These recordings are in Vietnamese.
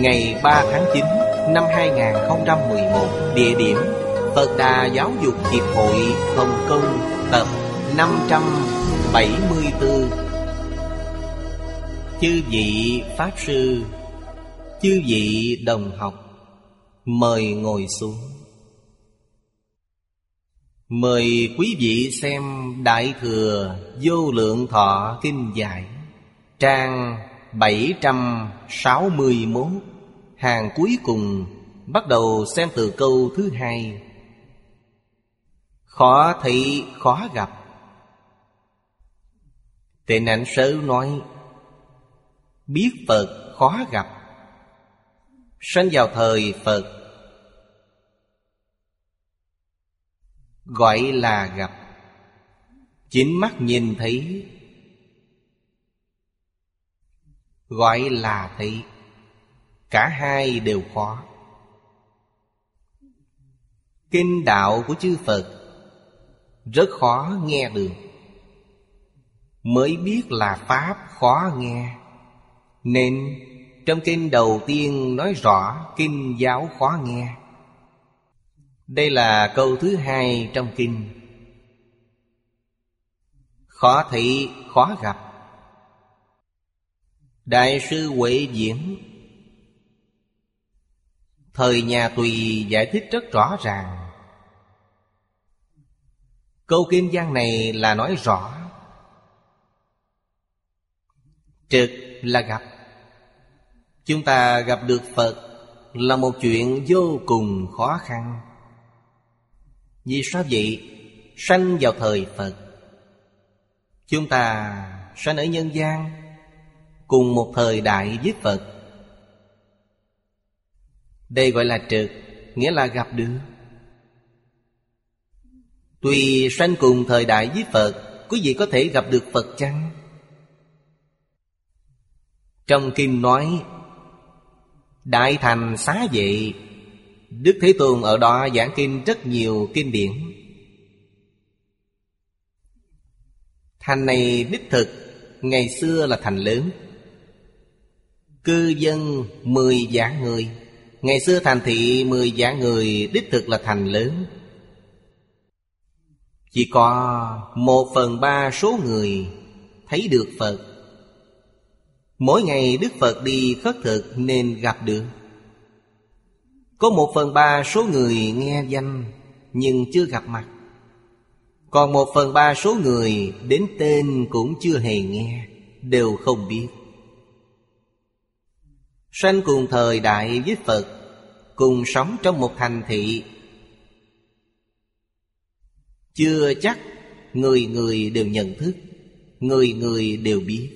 Ngày 3 tháng 9 năm 2011 Địa điểm Phật Đà Giáo dục Hiệp hội Hồng Kông, Tập 574 Chư vị Pháp Sư, Chư vị đồng học, Mời ngồi xuống. Mời quý vị xem Đại Thừa Vô Lượng Thọ Kinh Giải, Trang 761 Hàng cuối cùng, Bắt đầu xem từ câu thứ hai. Khó thị khó gặp. Tệ nạn sớ nói, Biết Phật khó gặp. Sinh vào thời Phật, Gọi là gặp. Chính mắt nhìn thấy Gọi là thị. Cả hai đều khó. Kinh đạo của chư Phật Rất khó nghe được. Mới biết là Pháp khó nghe Nên trong kinh đầu tiên nói rõ Kinh giáo khó nghe. Đây là câu thứ hai trong kinh. Khó thị, khó gặp. Đại sư Huệ Diễn Thời nhà Tùy giải thích rất rõ ràng. Câu kim giang này là nói rõ. Trực là gặp. Chúng ta gặp được Phật Là một chuyện vô cùng khó khăn. Vì sao vậy? Sanh vào thời Phật. Chúng ta sanh ở nhân gian. Cùng một thời đại với Phật. Đây gọi là trực, Nghĩa là gặp được. Tuy sanh cùng thời đại với Phật, Quý vị có thể gặp được Phật chăng? Trong kinh nói, Đại thành xá vệ, Đức Thế Tôn ở đó giảng kinh rất nhiều kinh điển. Thành này đích thực, Ngày xưa là thành lớn. Cư dân mười vạn người. Ngày xưa thành thị mười vạn người, Đích thực là thành lớn. Chỉ có một phần ba số người Thấy được Phật. Mỗi ngày Đức Phật đi khất thực nên gặp được. Có một phần ba số người nghe danh Nhưng chưa gặp mặt. Còn một phần ba số người đến tên cũng chưa hề nghe, Đều không biết. Sanh cùng thời đại với Phật, Cùng sống trong một thành thị. Chưa chắc người người đều nhận thức, Người người đều biết.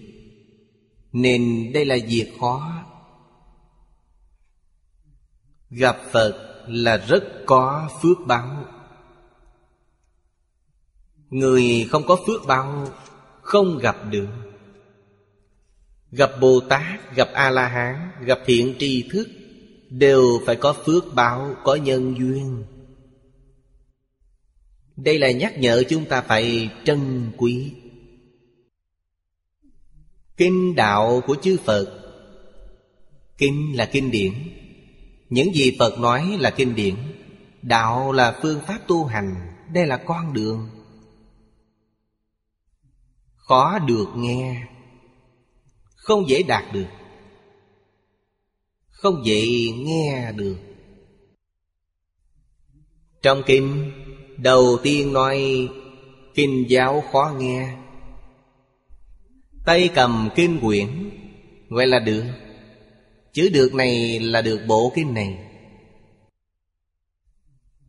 Nên đây là việc khó. Gặp Phật là rất có phước báo. Người không có phước báo Không gặp được. Gặp Bồ Tát, gặp A-la-hán, gặp thiện tri thức Đều phải có phước báo, có nhân duyên. Đây là nhắc nhở chúng ta phải trân quý. Kinh đạo của chư Phật. Kinh là kinh điển. Những gì Phật nói là kinh điển. Đạo là phương pháp tu hành. Đây là con đường. Khó được nghe. Không dễ đạt được. Không dễ nghe được. Trong kinh, Đầu tiên nói, Kinh giáo khó nghe. Tay cầm kinh quyển Gọi là được. Chữ được này là được bộ kinh này.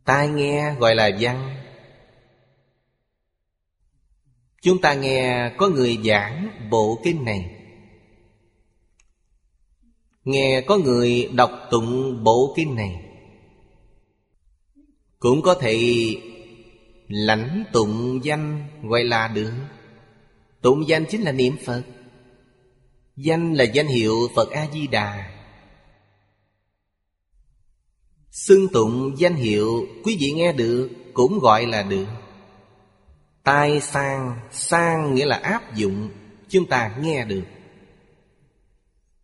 Tai nghe gọi là văn. Chúng ta nghe có người giảng bộ kinh này. Nghe có người đọc tụng bộ kinh này. Cũng có thể lãnh tụng danh gọi là được. Tụng danh chính là niệm Phật. Danh là danh hiệu Phật A-di-đà. Xưng tụng danh hiệu quý vị nghe được cũng gọi là được. Tai sang, sang nghĩa là áp dụng Chúng ta nghe được.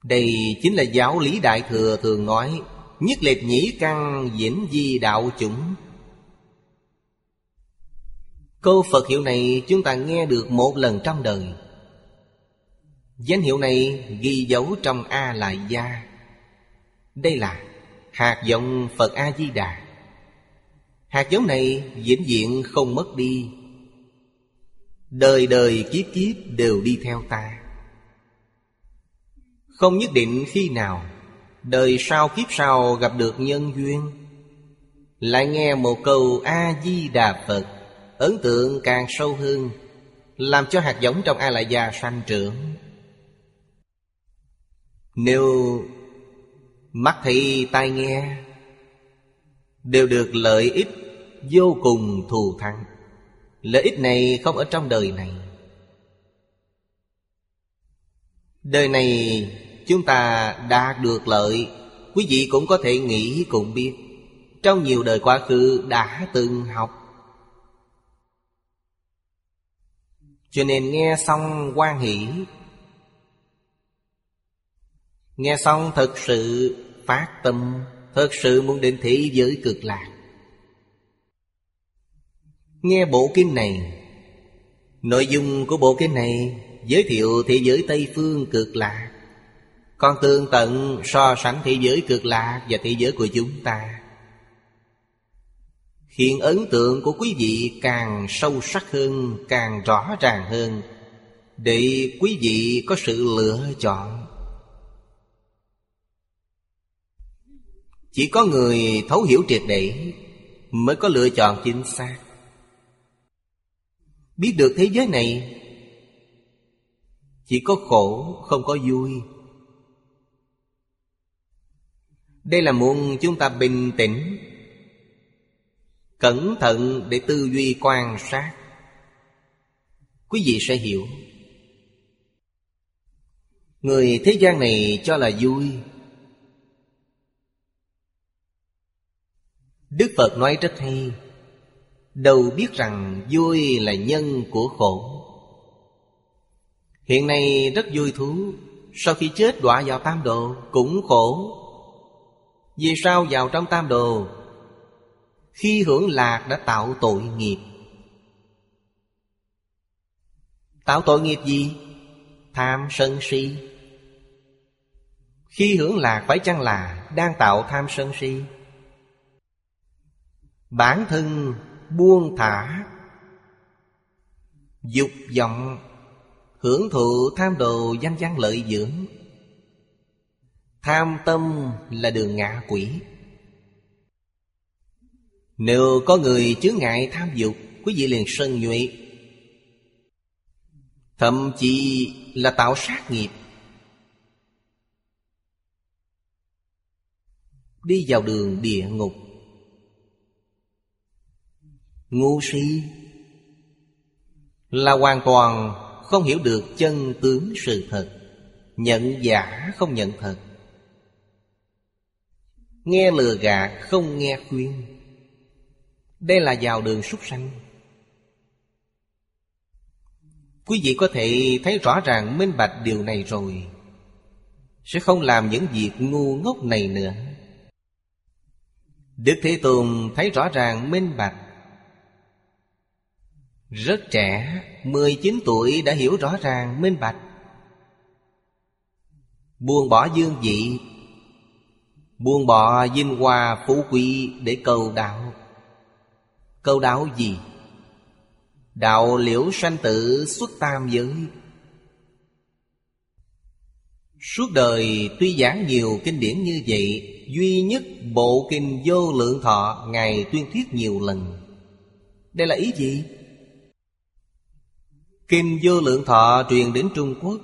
Đây chính là giáo lý Đại Thừa thường nói, Nhất liệt nhĩ căn diễn di đạo chủng. Câu Phật hiệu này chúng ta nghe được một lần trong đời. Danh hiệu này ghi dấu trong A Lại Gia Đây là hạt giống Phật A-di-đà. Hạt giống này vĩnh viễn không mất đi. Đời đời kiếp kiếp đều đi theo ta. Không nhất định khi nào, Đời sau kiếp sau gặp được nhân duyên. Lại nghe một câu A-di-đà Phật, Ấn tượng càng sâu hơn, Làm cho hạt giống trong A Lại Gia sanh trưởng. Nếu mắt thị tai nghe, Đều được lợi ích vô cùng thù thắng. Lợi ích này không ở trong đời này. Đời này chúng ta đạt được lợi, Quý vị cũng có thể nghĩ cũng biết. Trong nhiều đời quá khứ đã từng học. Cho nên nghe xong quan hỷ, Nghe xong thật sự phát tâm, Thật sự muốn đến thế giới cực lạc. Nghe bộ kinh này, Nội dung của bộ kinh này Giới thiệu thế giới Tây Phương cực lạc. Còn tương tận so sánh thế giới cực lạc Và thế giới của chúng ta. Khiến ấn tượng của quý vị càng sâu sắc hơn, Càng rõ ràng hơn, Để quý vị có sự lựa chọn. Chỉ có người thấu hiểu triệt để Mới có lựa chọn chính xác. Biết được thế giới này, Chỉ có khổ không có vui. Đây là muốn chúng ta bình tĩnh, Cẩn thận để tư duy quan sát. Quý vị sẽ hiểu. Người thế gian này cho là vui. Đức Phật nói rất hay. Đâu biết rằng vui là nhân của khổ. Hiện nay rất vui thú. Sau khi chết đọa vào tam độ Cũng khổ. Vì sao vào trong tam đồ? Khi hưởng lạc đã tạo tội nghiệp. Tạo tội nghiệp gì? Tham sân si. Khi hưởng lạc phải chăng là Đang tạo tham sân si? Bản thân buông thả. Dục vọng, Hưởng thụ tham đồ danh văn lợi dưỡng. Tham tâm là đường ngạ quỷ. Nếu có người chứa ngại tham dục, Quý vị liền sân nhuệ. Thậm chí là tạo sát nghiệp. Đi vào đường địa ngục. Ngu si là hoàn toàn không hiểu được chân tướng sự thật. Nhận giả không nhận thật nghe lừa gạt không nghe khuyên. Đây là vào đường súc sanh. Quý vị có thể thấy rõ ràng, minh bạch điều này rồi. Sẽ không làm những việc ngu ngốc này nữa. Đức thế tôn thấy rõ ràng, minh bạch. Rất trẻ 19 tuổi, đã hiểu rõ ràng, minh bạch. Buông bỏ dương vị Buông bỏ vinh hoa phú quý để cầu đạo Câu đạo gì? Đạo liễu sanh tử xuất tam giới Suốt đời tuy giảng nhiều kinh điển như vậy, Duy nhất bộ kinh vô lượng thọ Ngài tuyên thuyết nhiều lần Đây là ý gì? Kinh vô lượng thọ truyền đến Trung Quốc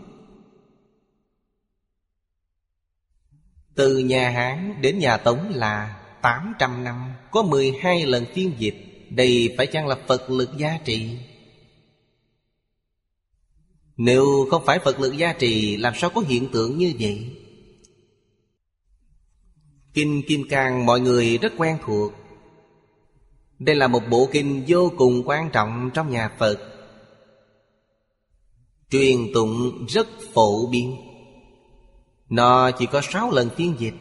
Từ nhà Hán đến nhà Tống là 800 năm, Có 12 lần phiên dịch Đây phải chăng là Phật lực gia trì? Nếu không phải Phật lực gia trì, Làm sao có hiện tượng như vậy? Kinh Kim Cang mọi người rất quen thuộc. Đây là một bộ kinh vô cùng quan trọng trong nhà Phật. Truyền tụng rất phổ biến. Nó chỉ có sáu lần phiên dịch.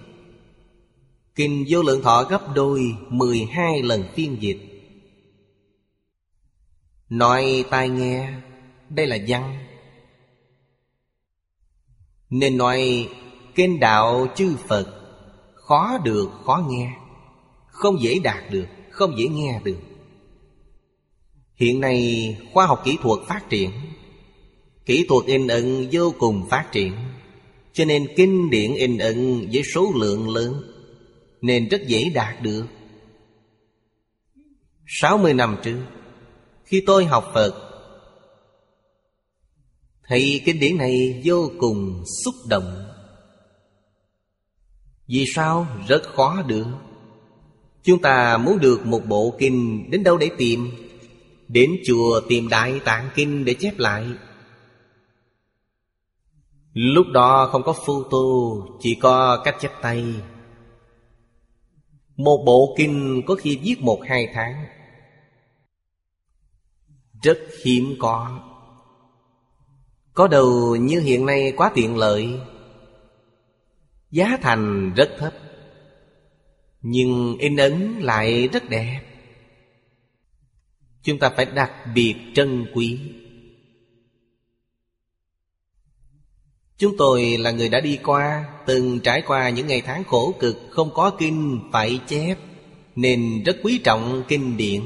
Kinh vô lượng thọ gấp đôi mười hai lần phiên dịch. Nói tai nghe, Đây là văn. Nên nói, Kinh đạo chư Phật, Khó được, khó nghe. Không dễ đạt được, Không dễ nghe được. Hiện nay, khoa học kỹ thuật phát triển. Kỹ thuật in ấn vô cùng phát triển. Cho nên kinh điển in ấn với số lượng lớn, Nên rất dễ đạt được 60 năm trước, Khi tôi học Phật, Thì kinh điển này vô cùng xúc động Vì sao? Rất khó được Chúng ta muốn được một bộ kinh Đến đâu để tìm? Đến chùa tìm Đại Tạng Kinh để chép lại Lúc đó không có photo Chỉ có cách chép tay. Một bộ kinh có khi viết một hai tháng. Rất hiếm có. Có đầu như hiện nay quá tiện lợi. Giá thành rất thấp. Nhưng in ấn lại rất đẹp. Chúng ta phải đặc biệt trân quý. Chúng tôi là người đã đi qua, Từng trải qua những ngày tháng khổ cực Không có kinh phải chép, Nên rất quý trọng kinh điển.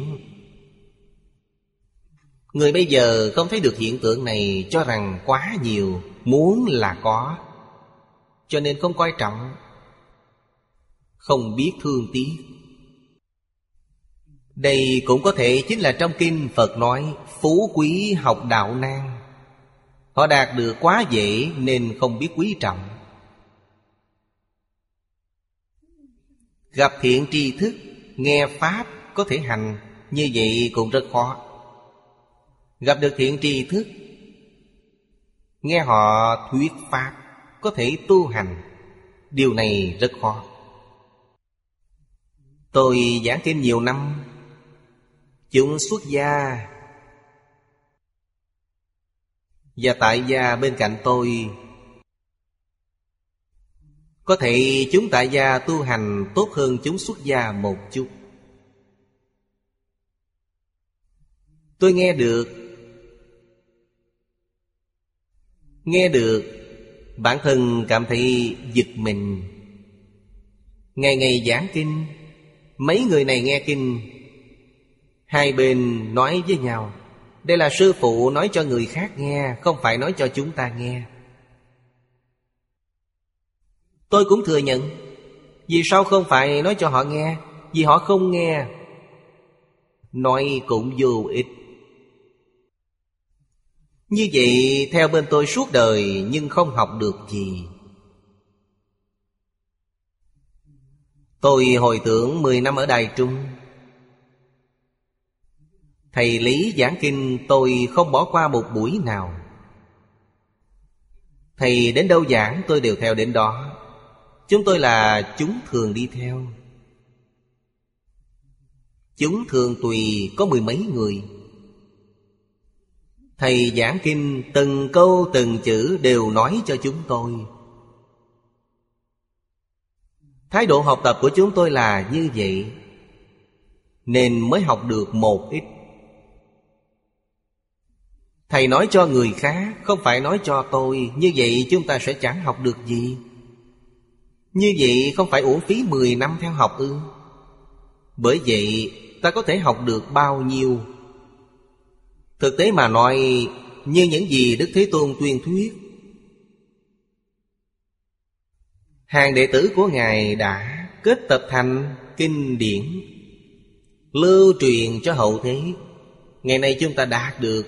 Người bây giờ không thấy được hiện tượng này Cho rằng quá nhiều, Muốn là có, Cho nên không coi trọng, Không biết thương tiếc. Đây cũng có thể chính là trong kinh Phật nói, Phú quý học đạo nan. Họ đạt được quá dễ nên không biết quý trọng. Gặp thiện tri thức, Nghe Pháp có thể hành, Như vậy cũng rất khó. Gặp được thiện tri thức, Nghe họ thuyết Pháp Có thể tu hành, Điều này rất khó. Tôi giảng thêm nhiều năm, Chúng xuất gia và tại gia bên cạnh tôi, Có thể chúng tại gia tu hành tốt hơn chúng xuất gia một chút. Tôi nghe được Nghe được, Bản thân cảm thấy giật mình. Ngày ngày giảng kinh, Mấy người này nghe kinh, Hai bên nói với nhau đây là sư phụ nói cho người khác nghe, Không phải nói cho chúng ta nghe. Tôi cũng thừa nhận, Vì sao không phải nói cho họ nghe? Vì họ không nghe. Nói cũng vô ích. Như vậy, theo bên tôi suốt đời, Nhưng không học được gì. Tôi hồi tưởng 10 năm ở Đài Trung Thầy Lý giảng kinh, tôi không bỏ qua một buổi nào. Thầy đến đâu giảng, tôi đều theo đến đó. Chúng tôi là chúng thường đi theo. Chúng thường tùy có mười mấy người. Thầy giảng kinh, từng câu, từng chữ đều nói cho chúng tôi. Thái độ học tập của chúng tôi là như vậy. Nên mới học được một ít. Thầy nói cho người khác, Không phải nói cho tôi. Như vậy chúng ta sẽ chẳng học được gì. Như vậy không phải uổng phí 10 năm theo học ư? Bởi vậy, ta có thể học được bao nhiêu? Thực tế mà nói, Như những gì Đức Thế Tôn tuyên thuyết, Hàng đệ tử của Ngài đã kết tập thành kinh điển, Lưu truyền cho hậu thế. Ngày nay chúng ta đạt được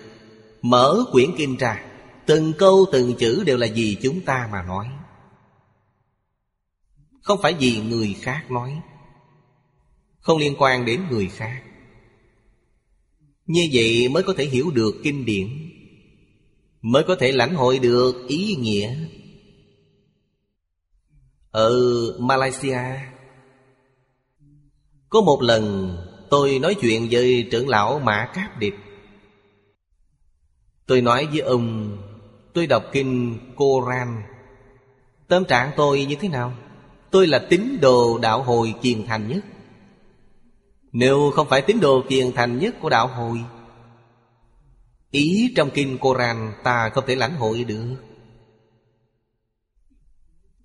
Mở quyển kinh ra, Từng câu từng chữ đều là gì chúng ta mà nói. Không phải vì người khác nói, Không liên quan đến người khác. Như vậy mới có thể hiểu được kinh điển, Mới có thể lãnh hội được ý nghĩa. Ở Malaysia, Có một lần tôi nói chuyện với trưởng lão Mã Cáp Điệp Tôi nói với ông, Tôi đọc kinh Koran. Tâm trạng tôi như thế nào? Tôi là tín đồ đạo hồi kiền thành nhất. Nếu không phải tín đồ kiền thành nhất của đạo hồi, Ý trong kinh Koran ta không thể lãnh hội được.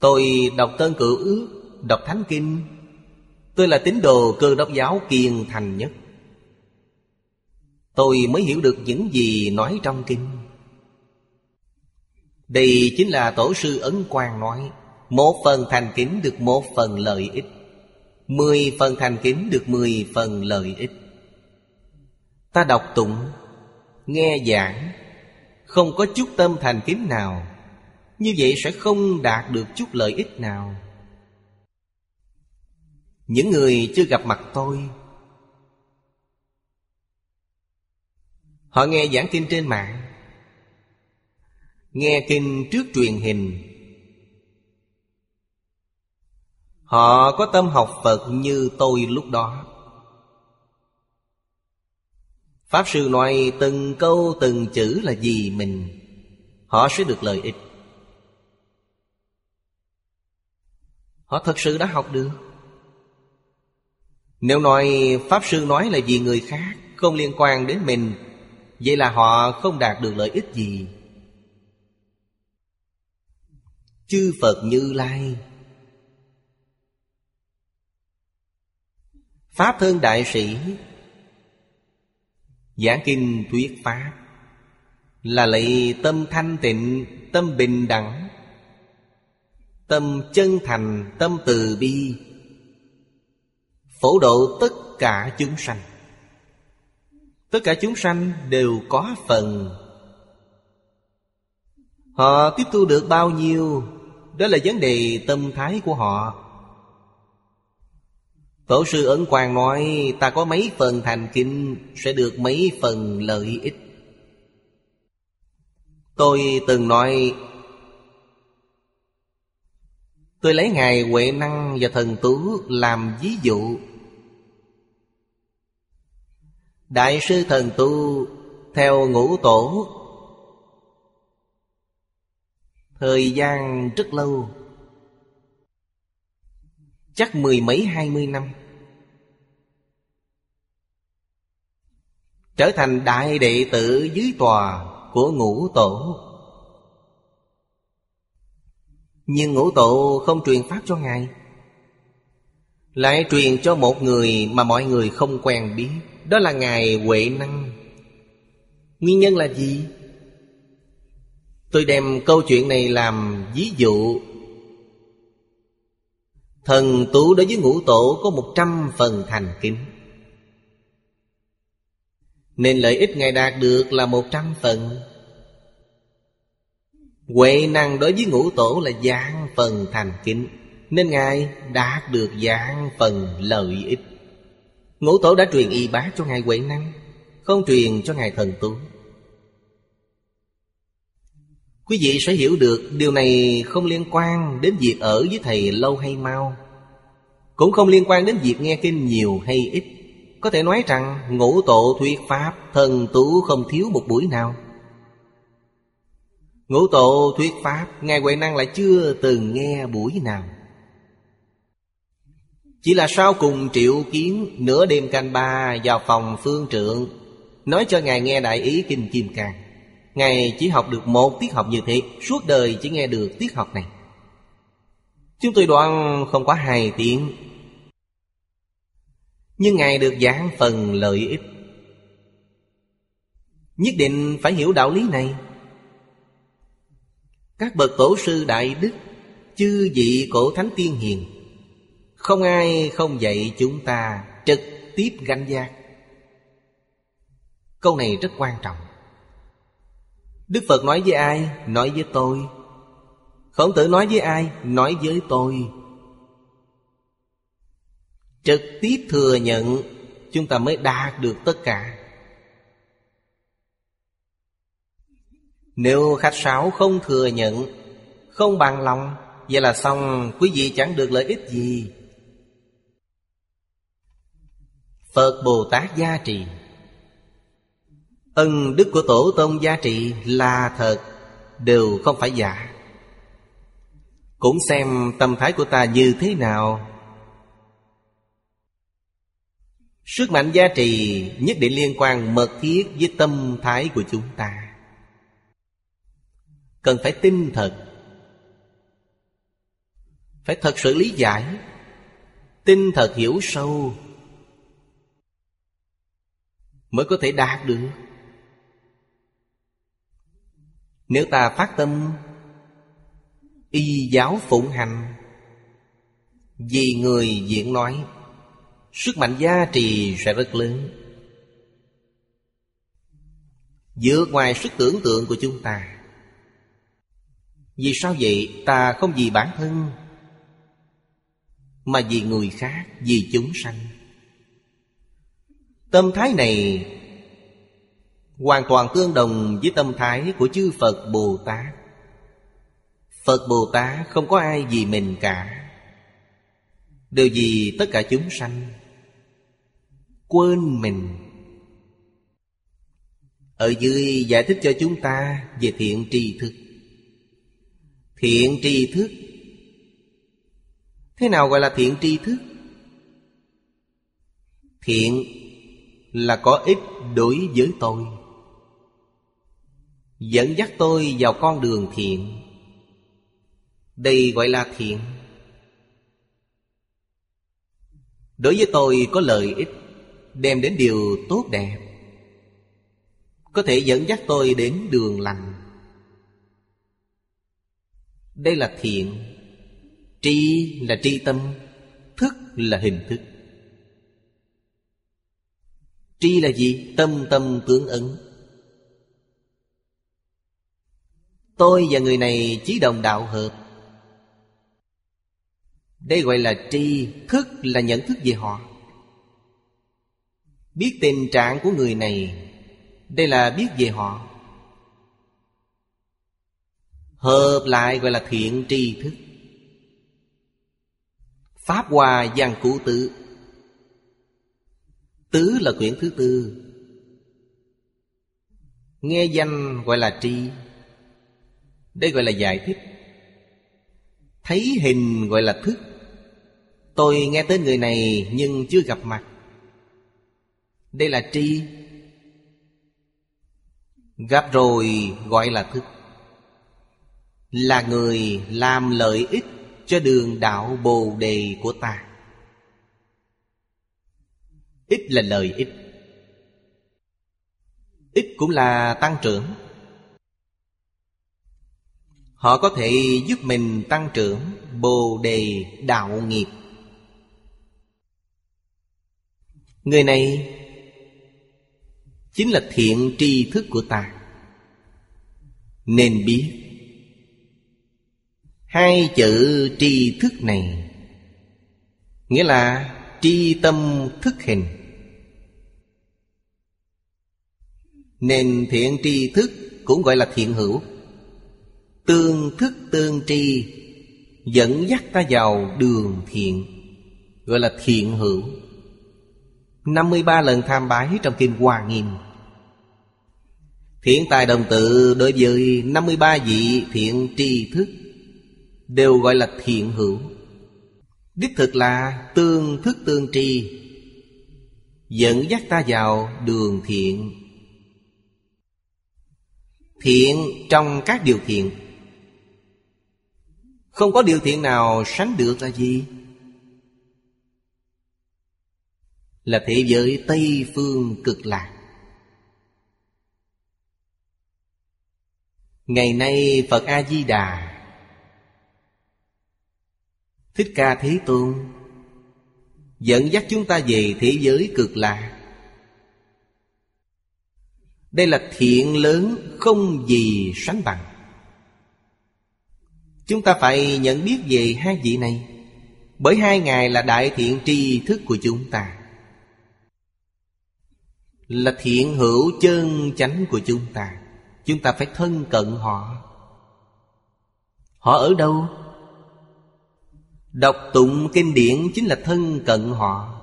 Tôi đọc Tân Cửu Ước, Đọc Thánh Kinh. Tôi là tín đồ cơ đốc giáo kiền thành nhất. Tôi mới hiểu được những gì nói trong kinh. Đây chính là Tổ sư Ấn Quang nói, Một phần thành kính được một phần lợi ích, Mười phần thành kính được mười phần lợi ích. Ta đọc tụng, Nghe giảng, Không có chút tâm thành kính nào, Như vậy sẽ không đạt được chút lợi ích nào. Những người chưa gặp mặt tôi Họ nghe giảng kinh trên mạng. Nghe kinh trước truyền hình. Họ có tâm học Phật như tôi lúc đó. Pháp Sư nói từng câu, từng chữ là gì mình. Họ sẽ được lợi ích. Họ thật sự đã học được. Nếu nói Pháp Sư nói là vì người khác, Không liên quan đến mình Vậy là họ không đạt được lợi ích gì. Chư Phật Như Lai. Pháp thân đại sĩ. Giảng kinh thuyết Pháp. Là lấy tâm thanh tịnh, Tâm bình đẳng. Tâm chân thành, Tâm từ bi. Phổ độ tất cả chúng sanh. Tất cả chúng sanh đều có phần. Họ tiếp thu được bao nhiêu? Đó là vấn đề tâm thái của họ. Tổ sư Ấn Quang nói, Ta có mấy phần thành kinh Sẽ được mấy phần lợi ích. Tôi từng nói, Tôi lấy Ngài Huệ Năng và Thần Tú làm ví dụ Đại sư thần tu theo ngũ tổ. Thời gian rất lâu. Chắc mười mấy, hai mươi năm. Trở thành đại đệ tử dưới tòa của ngũ tổ. Nhưng ngũ tổ không truyền pháp cho Ngài. Lại truyền cho một người mà mọi người không quen biết đó là Ngài Huệ Năng. Nguyên nhân là gì? Tôi đem câu chuyện này làm ví dụ. Thần tú đối với ngũ tổ có một trăm phần thành kính. Nên lợi ích Ngài đạt được là một trăm phần. Huệ năng đối với ngũ tổ là dạng phần thành kính, Nên Ngài đạt được dạng phần lợi ích. Ngũ tổ đã truyền y bá cho Ngài Huệ Năng, Không truyền cho Ngài Thần Tú. Quý vị sẽ hiểu được điều này không liên quan đến việc ở với thầy lâu hay mau, Cũng không liên quan đến việc nghe kinh nhiều hay ít. Có thể nói rằng ngũ tổ thuyết pháp Thần tú không thiếu một buổi nào. Ngũ tổ thuyết pháp Ngài Huệ Năng lại chưa từng nghe buổi nào chỉ là sau cùng triệu kiến Nửa đêm canh ba vào phòng phương trượng, Nói cho Ngài nghe đại ý Kinh Kim Cang. Ngài chỉ học được một tiết học như thế, Suốt đời chỉ nghe được tiết học này. Chúng tôi đoán không quá hai tiếng. Nhưng Ngài được giảng phần lợi ích. Nhất định phải hiểu đạo lý này. Các bậc tổ sư đại đức, Chư vị cổ thánh tiên hiền không ai không dạy chúng ta trực tiếp gánh giác. Câu này rất quan trọng. Đức Phật nói với ai? Nói với tôi. Khổng tử nói với ai? Nói với tôi. Trực tiếp thừa nhận, Chúng ta mới đạt được tất cả. Nếu khách sáo không thừa nhận, Không bằng lòng, Vậy là xong. Quý vị chẳng được lợi ích gì. Phật Bồ Tát gia trì. Ân đức của Tổ Tông gia trị là thật, Đều không phải giả. Cũng xem tâm thái của ta như thế nào. Sức mạnh gia trì nhất định liên quan mật thiết với tâm thái của chúng ta. Cần phải tin thật Phải thật sự lý giải. Tin thật hiểu sâu. Mới có thể đạt được. Nếu ta phát tâm, Y giáo phụng hành, Vì người diễn nói, Sức mạnh gia trì sẽ rất lớn. Vượt ngoài sức tưởng tượng của chúng ta, Vì sao vậy ta không vì bản thân, Mà vì người khác, Vì chúng sanh? Tâm thái này Hoàn toàn tương đồng với tâm thái của chư Phật Bồ Tát. Phật Bồ Tát không có ai vì mình cả. Đều vì tất cả chúng sanh. Quên mình. Ở dưới giải thích cho chúng ta về thiện tri thức. Thiện tri thức. Thế nào gọi là thiện tri thức? Thiện là có ích đối với tôi. Dẫn dắt tôi vào con đường thiện. Đây gọi là thiện. Đối với tôi có lợi ích, Đem đến điều tốt đẹp. Có thể dẫn dắt tôi đến đường lành. Đây là thiện. Tri là tri tâm, Thức là hình thức. Tri là gì? Tâm tâm tướng ứng. Tôi và người này chí đồng đạo hợp. Đây gọi là tri, Thức là nhận thức về họ. Biết tình trạng của người này, Đây là biết về họ. Hợp lại gọi là thiện tri thức. Pháp Hòa Giang Cụ Tự Tứ là quyển thứ tư. Nghe danh gọi là tri. Đây gọi là giải thích. Thấy hình gọi là thức. Tôi nghe tới người này nhưng chưa gặp mặt. Đây là tri. Gặp rồi gọi là thức. Là người làm lợi ích cho đường đạo bồ đề của ta ít là lợi ích ít cũng là tăng trưởng. Họ có thể giúp mình tăng trưởng, Bồ đề đạo nghiệp. Người này Chính là thiện tri thức của ta. Nên biết, Hai chữ tri thức này Nghĩa là Chi tâm thức hình. Nên thiện tri thức cũng gọi là thiện hữu. Tương thức tương tri Dẫn dắt ta vào đường thiện, Gọi là thiện hữu. 53 lần tham bái trong Kinh Hoa Nghiêm. Thiện tài đồng tự đối với 53 vị thiện tri thức Đều gọi là thiện hữu. Đích thực là tương thức tương tri. Dẫn dắt ta vào đường thiện. Thiện trong các điều thiện. Không có điều thiện nào sánh được là gì? Là thế giới Tây Phương cực lạc. Ngày nay Phật A-di-đà Thích Ca Thế Tôn. Dẫn dắt chúng ta về thế giới cực lạc Đây là thiện lớn không gì sánh bằng. Chúng ta phải nhận biết về hai vị này, Bởi hai ngài là đại thiện tri thức của chúng ta. Là thiện hữu chân chánh của chúng ta Chúng ta phải thân cận họ. Họ ở đâu? Đọc tụng kinh điển chính là thân cận họ.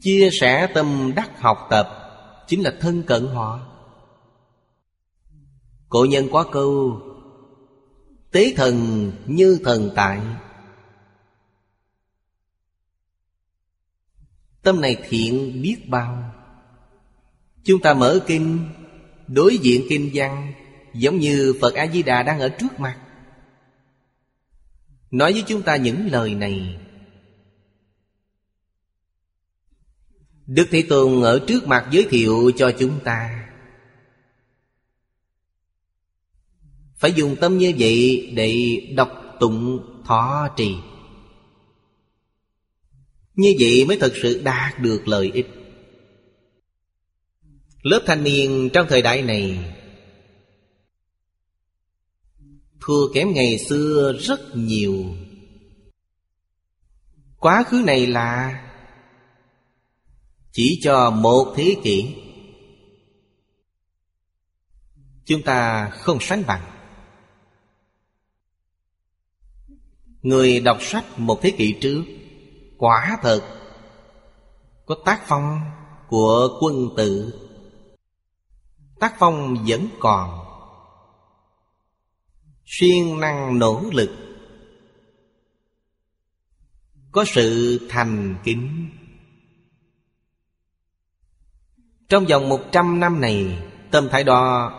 Chia sẻ tâm đắc học tập Chính là thân cận họ. Cổ nhân có câu, Tế thần như thần tại. Tâm này thiện biết bao. Chúng ta mở kinh, Đối diện kinh văn, Giống như Phật A-di-đà đang ở trước mặt. Nói với chúng ta những lời này. Đức Thế Tôn ở trước mặt giới thiệu cho chúng ta. Phải dùng tâm như vậy để đọc tụng thọ trì. Như vậy mới thật sự đạt được lợi ích. Lớp thanh niên trong thời đại này Thua kém ngày xưa rất nhiều. Quá khứ này là Chỉ cho một thế kỷ. Chúng ta không sánh bằng. Người đọc sách một thế kỷ trước, Quả thật Có tác phong của quân tử. Tác phong vẫn còn siêng năng nỗ lực. Có sự thành kính. Trong vòng một trăm năm này, tâm thái đó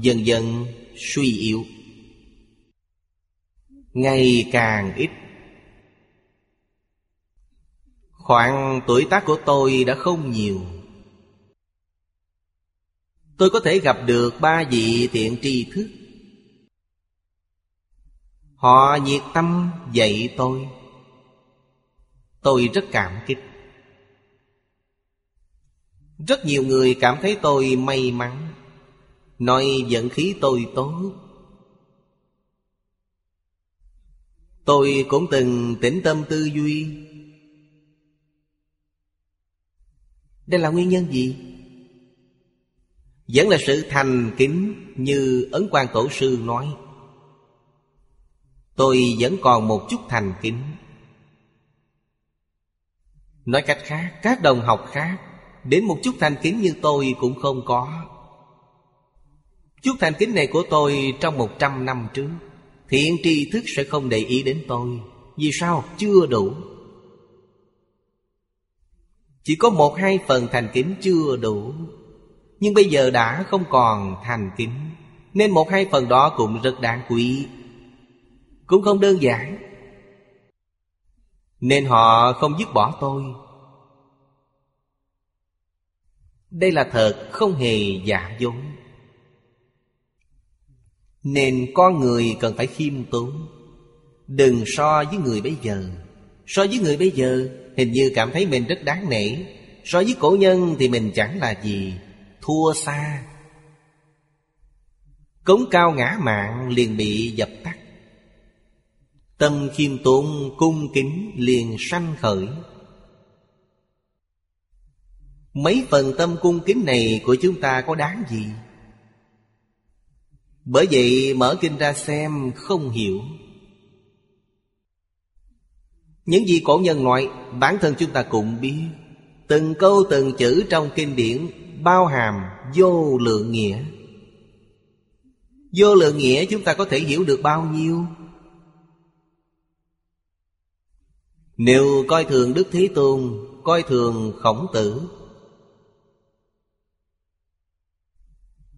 dần dần suy yếu. Ngày càng ít. Khoảng tuổi tác của tôi đã không nhiều. Tôi có thể gặp được ba vị thiện tri thức. Họ nhiệt tâm dạy tôi. Tôi rất cảm kích. Rất nhiều người cảm thấy tôi may mắn. Nói vận khí tôi tốt. Tôi cũng từng tĩnh tâm tư duy. Đây là nguyên nhân gì? Vẫn là sự thành kính như Ấn quan Tổ sư nói. Tôi vẫn còn một chút thành kính. Nói cách khác, Các đồng học khác, Đến một chút thành kính như tôi cũng không có. Chút thành kính này của tôi Trong một trăm năm trước, Thiện tri thức sẽ không để ý đến tôi. Vì sao? Chưa đủ. Chỉ có một hai phần thành kính chưa đủ. Nhưng bây giờ đã không còn thành kính, Nên một hai phần đó cũng rất đáng quý cũng không đơn giản. Nên họ không dứt bỏ tôi. Đây là thật không hề giả dối. Nên con người cần phải khiêm tốn. Đừng so với người bây giờ. So với người bây giờ, Hình như cảm thấy mình rất đáng nể. So với cổ nhân thì mình chẳng là gì. Thua xa. Cống cao ngã mạng liền bị dập tắt. Tâm khiêm tốn cung kính liền sanh khởi. Mấy phần tâm cung kính này của chúng ta có đáng gì? Bởi vậy mở kinh ra xem không hiểu. Những gì cổ nhân nói Bản thân chúng ta cũng biết. Từng câu từng chữ trong kinh điển Bao hàm vô lượng nghĩa. Vô lượng nghĩa chúng ta có thể hiểu được bao nhiêu? Nếu coi thường Đức Thế Tôn, Coi thường khổng tử.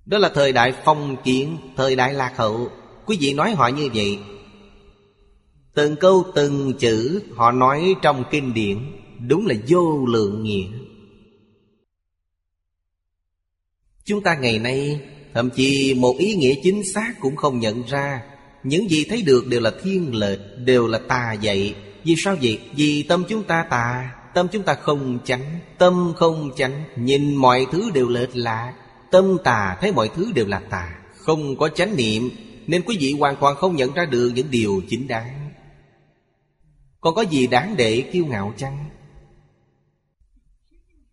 Đó là thời đại phong kiến, Thời đại lạc hậu. Quý vị nói họ như vậy. Từng câu từng chữ họ nói trong kinh điển, Đúng là vô lượng nghĩa. Chúng ta ngày nay, Thậm chí một ý nghĩa chính xác cũng không nhận ra. Những gì thấy được đều là thiên lệch, Đều là tà dạy. Vì sao vậy? Vì tâm chúng ta tà, Tâm chúng ta không chánh, Tâm không chánh Nhìn mọi thứ đều lệch lạc, Tâm tà, thấy mọi thứ đều là tà, Không có chánh niệm Nên quý vị hoàn toàn không nhận ra được những điều chính đáng Còn có gì đáng để kiêu ngạo chăng?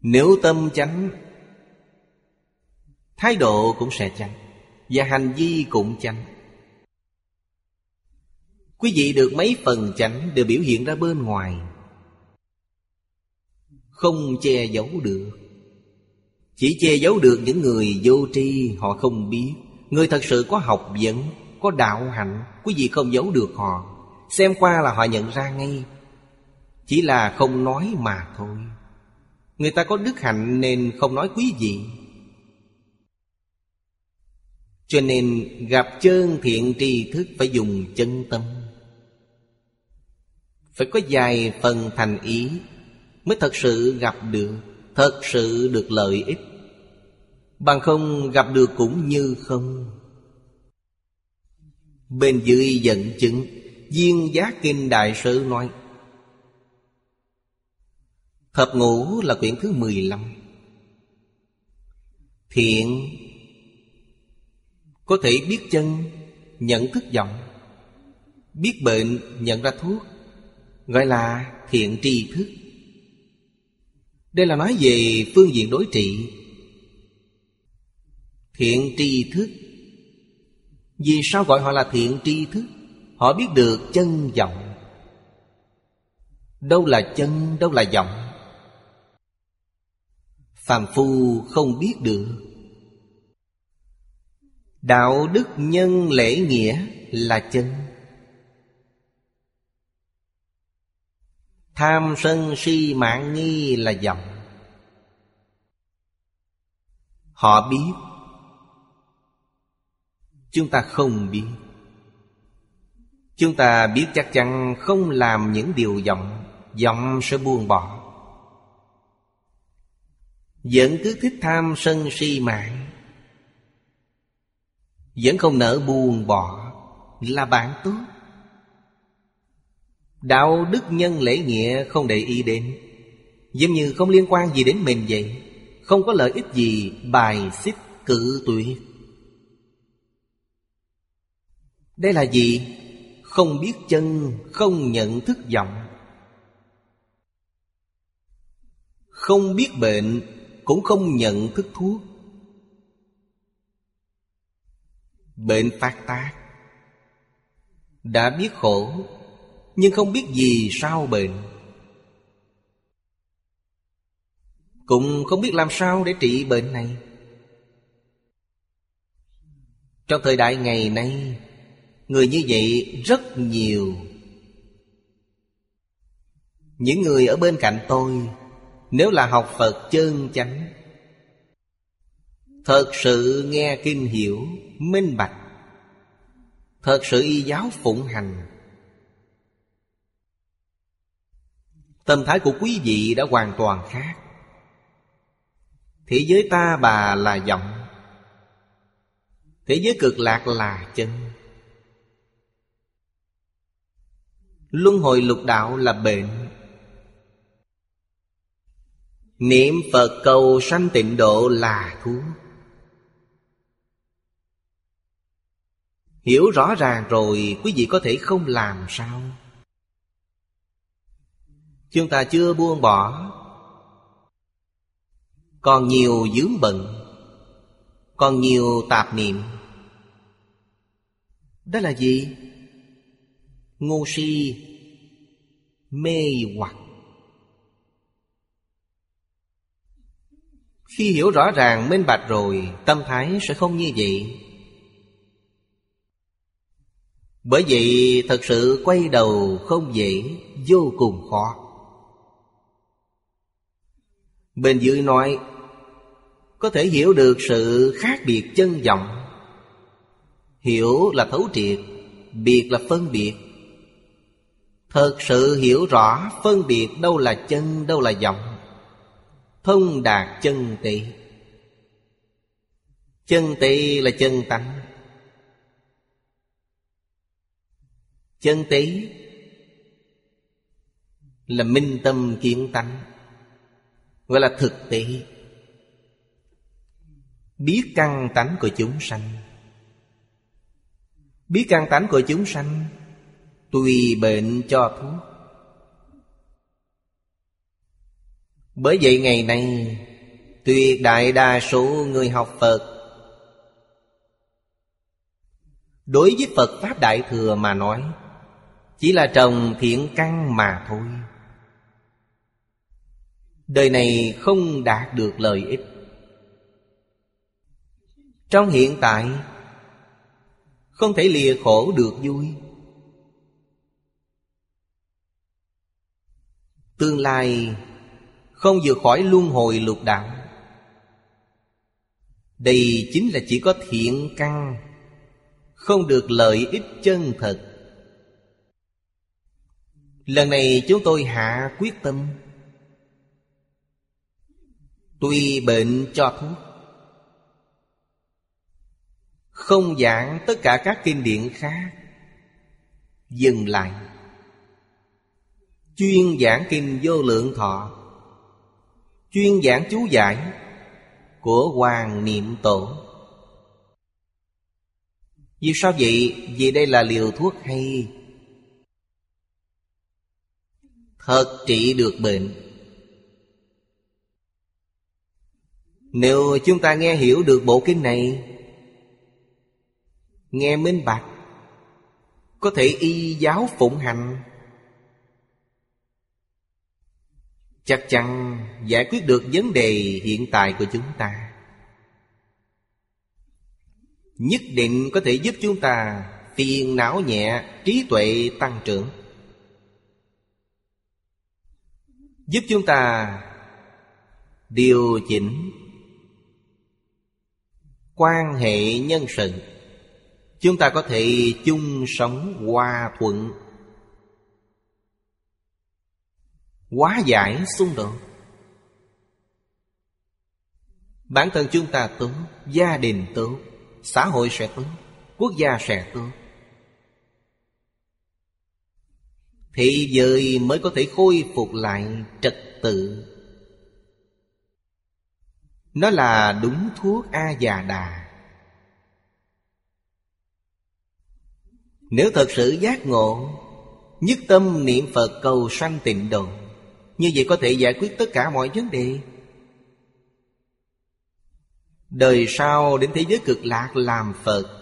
Nếu tâm chánh, Thái độ cũng sẽ chánh Và hành vi cũng chánh Quý vị được mấy phần chánh Đều biểu hiện ra bên ngoài. Không che giấu được. Chỉ che giấu được những người vô tri, Họ không biết. Người thật sự có học vấn, Có đạo hạnh, Quý vị không giấu được họ. Xem qua là họ nhận ra ngay. Chỉ là không nói mà thôi. Người ta có đức hạnh nên không nói quý vị. Cho nên gặp chân thiện tri thức phải dùng chân tâm. Phải có vài phần thành ý Mới thật sự gặp được, Thật sự được lợi ích. Bằng không gặp được cũng như không. Bên dưới dẫn chứng, viên giác kinh đại sư nói, Thập ngũ là quyển thứ 15 Thiện Có thể biết chân, Nhận thức vọng Biết bệnh, nhận ra thuốc. Gọi là thiện tri thức Đây là nói về phương diện đối trị. Thiện tri thức Vì sao gọi họ là thiện tri thức Họ biết được chân vọng. Đâu là chân, đâu là vọng? Phàm phu không biết được. Đạo đức nhân lễ nghĩa là chân. Tham sân si mạng nghi là vọng họ biết. Chúng ta không biết. Chúng ta biết chắc chắn không làm những điều vọng vọng sẽ buông bỏ. Vẫn cứ thích tham sân si mạng. Vẫn không nỡ buông bỏ Là bạn tốt. Đạo đức nhân lễ nghĩa không để ý đến. Giống như không liên quan gì đến mình vậy Không có lợi ích gì bài xích cự tuyệt Đây là gì? Không biết chân, không nhận thức vọng Không biết bệnh cũng không nhận thức thuốc. Bệnh phát tác. Đã biết khổ nhưng không biết gì sao bệnh cũng không biết làm sao để trị bệnh này. Trong thời đại ngày nay, người như vậy rất nhiều. Những người ở bên cạnh tôi, nếu là học Phật chân chánh, Thật sự nghe kinh hiểu, Minh bạch, Thật sự y giáo phụng hành Tâm thái của quý vị đã hoàn toàn khác. Thế giới ta bà là vọng Thế giới cực lạc là chân. Luân hồi lục đạo là bệnh. Niệm Phật cầu sanh tịnh độ là thuốc Hiểu rõ ràng rồi, quý vị có thể không làm sao? Chúng ta chưa buông bỏ. Còn nhiều dướng bận, Còn nhiều tạp niệm. Đó là gì? Ngu si Mê hoặc. Khi hiểu rõ ràng, minh bạch rồi, Tâm thái sẽ không như vậy. Bởi vậy, thật sự quay đầu không dễ, Vô cùng khó. Bên dưới nói, Có thể hiểu được sự khác biệt chân vọng. Hiểu là thấu triệt, Biệt là phân biệt. Thật sự hiểu rõ phân biệt đâu là chân, đâu là vọng. Thông đạt chân tị. Chân tị là chân tánh. Chân tị là minh tâm kiến tánh. Gọi là thực tế. Biết căn tánh của chúng sanh. Biết căn tánh của chúng sanh, Tùy bệnh cho thuốc. Bởi vậy ngày nay, Tuyệt đại đa số người học Phật, Đối với Phật Pháp Đại Thừa mà nói, Chỉ là trồng thiện căn mà thôi. Đời này không đạt được lợi ích. Trong hiện tại, Không thể lìa khổ được vui. Tương lai không vượt khỏi luân hồi lục đạo. Đây chính là chỉ có thiện căn, Không được lợi ích chân thật. Lần này chúng tôi hạ quyết tâm. Tuy bệnh cho thuốc. Không giảng tất cả các kinh điển khác. Dừng lại. Chuyên giảng kinh vô lượng thọ. Chuyên giảng chú giải Của Hoàng Niệm Tổ. Vì sao vậy? Vì đây là liều thuốc hay? Thật trị được bệnh. Nếu chúng ta nghe hiểu được bộ kinh này, Nghe minh bạch, Có thể y giáo phụng hành. Chắc chắn giải quyết được vấn đề hiện tại của chúng ta. Nhất định có thể giúp chúng ta phiền não nhẹ, trí tuệ tăng trưởng. Giúp chúng ta điều chỉnh quan hệ nhân sự. Chúng ta có thể chung sống hòa thuận. Hóa giải xung đột. Bản thân chúng ta tốt, Gia đình tốt, Xã hội sẽ tốt, Quốc gia sẽ tốt. Thế giới mới có thể khôi phục lại trật tự. Nó là đúng thuốc A-già đà Nếu thật sự giác ngộ, Nhất tâm niệm Phật cầu sanh tịnh độ, như vậy có thể giải quyết tất cả mọi vấn đề. Đời sau đến thế giới cực lạc làm Phật,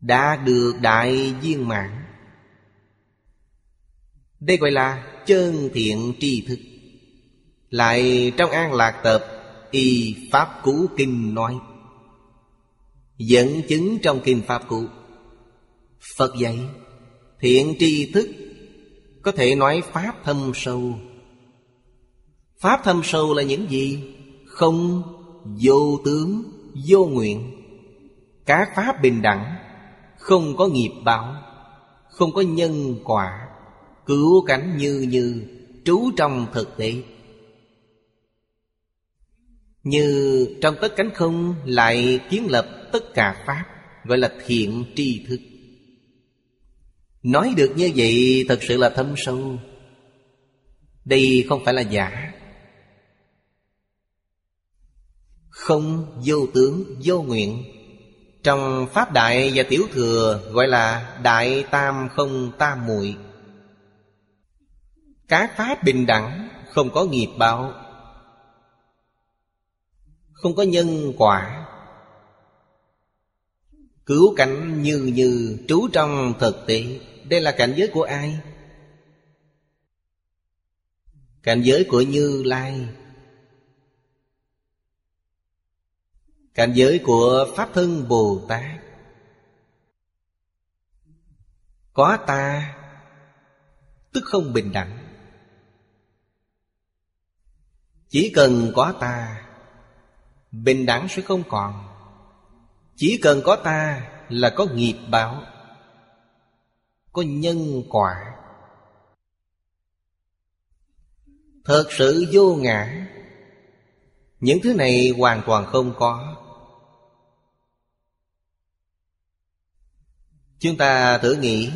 Đã được đại viên mãn. Đây gọi là chân thiện tri thức. Lại trong an lạc tập Y Pháp Cú Kinh nói. Dẫn chứng trong Kinh Pháp Cú. Phật dạy Thiện tri thức Có thể nói Pháp thâm sâu. Pháp thâm sâu là những gì? Không vô tướng, vô nguyện. Các Pháp bình đẳng Không có nghiệp báo Không có nhân quả Cứu cánh như như Trú trong thực tế. Như trong tất cánh không Lại kiến lập tất cả Pháp, Gọi là thiện tri thức. Nói được như vậy thật sự là thâm sâu. Đây không phải là giả. Không vô tướng, vô nguyện. Trong Pháp Đại và Tiểu Thừa Gọi là Đại Tam Không Tam Muội. Các Pháp bình đẳng, Không có nghiệp báo. Không có nhân quả. Cứu cảnh như như trú trong thực tế đây là cảnh giới của ai? Cảnh giới của Như Lai. Cảnh giới của Pháp Thân Bồ Tát. Có ta, Tức không bình đẳng. Chỉ cần có ta Bình đẳng sẽ không còn. Chỉ cần có ta là có nghiệp báo, Có nhân quả. Thật sự vô ngã. Những thứ này hoàn toàn không có. Chúng ta thử nghĩ.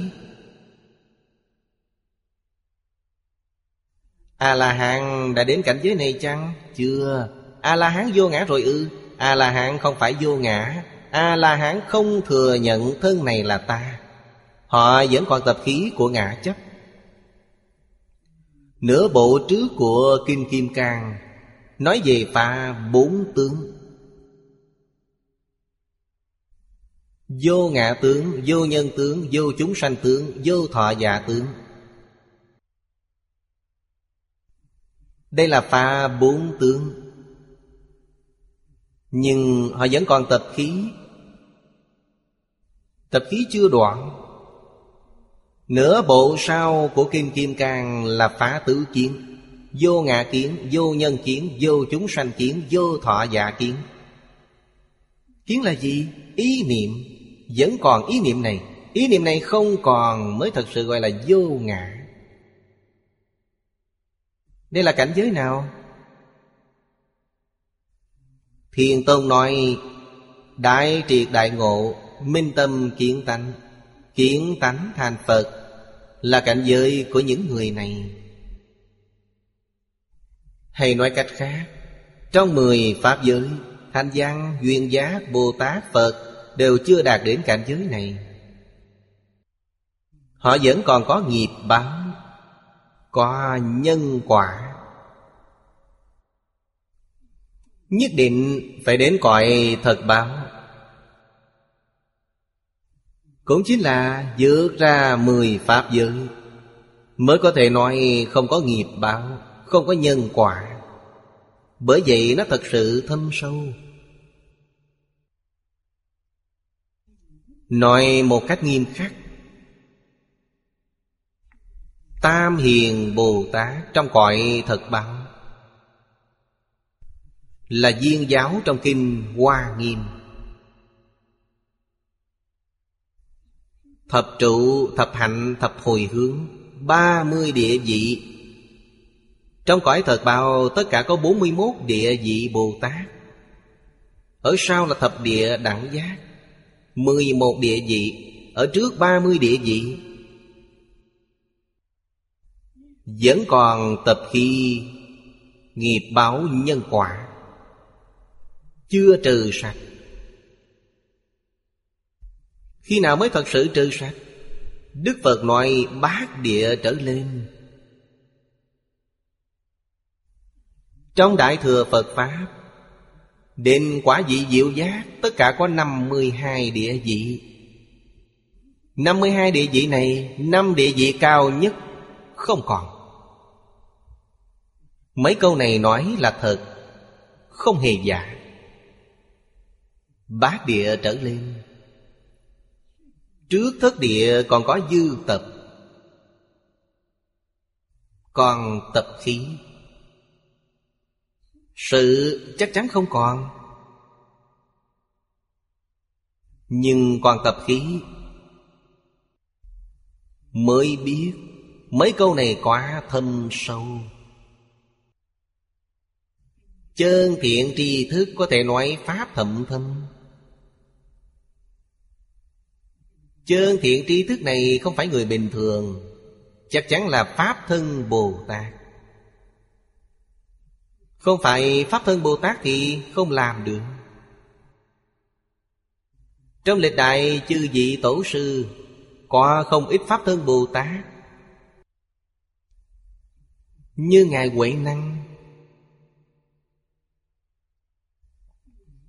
A-la-hán đã đến cảnh giới này chăng? Chưa. A-la-hán vô ngã rồi ư? A-la-hán không phải vô ngã. A-la-hán không thừa nhận thân này là ta. Họ vẫn còn tập khí của ngã chấp. Nửa bộ trước của Kinh Kim Cang Nói về pha bốn tướng. Vô ngã tướng, vô nhân tướng, vô chúng sanh tướng, vô thọ giả tướng. Đây là pha bốn tướng. Nhưng họ vẫn còn tập khí. Tập khí chưa đoạn. Nửa bộ sau của Kim Kim Cang là phá tứ kiến. Vô ngã kiến, vô nhân kiến, vô chúng sanh kiến, vô thọ giả kiến. Kiến là gì? Ý niệm. Vẫn còn ý niệm này. Ý niệm này không còn mới thật sự gọi là vô ngã. Đây là cảnh giới nào? Thiền Tông nói Đại triệt đại ngộ Minh tâm kiến tánh Kiến tánh thành Phật Là cảnh giới của những người này. Hay nói cách khác Trong mười Pháp giới Thanh văn, duyên giác, Bồ Tát, Phật Đều chưa đạt đến cảnh giới này. Họ vẫn còn có nghiệp báo Có nhân quả Nhất định phải đến cõi thật báo. Cũng chính là vượt ra mười pháp giới, Mới có thể nói không có nghiệp báo, Không có nhân quả. Bởi vậy nó thật sự thâm sâu. Nói một cách nghiêm khắc, Tam hiền Bồ Tát trong cõi thật báo. Là viên giáo trong kinh Hoa Nghiêm. Thập trụ, thập hạnh, thập hồi hướng ba mươi địa vị. Trong cõi thật bào tất cả có bốn mươi 41 địa vị Bồ Tát. Ở sau là thập địa đẳng giác mười một địa vị. Ở trước ba mươi địa vị Vẫn còn tập khi Nghiệp báo nhân quả. Chưa trừ sạch. Khi nào mới thật sự trừ sạch, Đức Phật nói bát địa trở lên. Trong Đại Thừa Phật Pháp Đến quả vị diệu giác, Tất cả có 52 địa vị. 52 địa vị này, năm địa vị cao nhất Không còn. Mấy câu này nói là thật, Không hề giả. Bát địa trở lên. Trước thất địa còn có dư tập, Còn tập khí. Sự chắc chắn không còn. Nhưng còn tập khí. Mới biết Mấy câu này quá thâm sâu. Chân thiện tri thức có thể nói Pháp thậm thâm. Chơn thiện tri thức này không phải người bình thường. Chắc chắn là Pháp thân Bồ Tát. Không phải Pháp thân Bồ Tát thì không làm được. Trong lịch đại chư vị tổ sư, Có không ít Pháp thân Bồ Tát. Như Ngài Huệ Năng.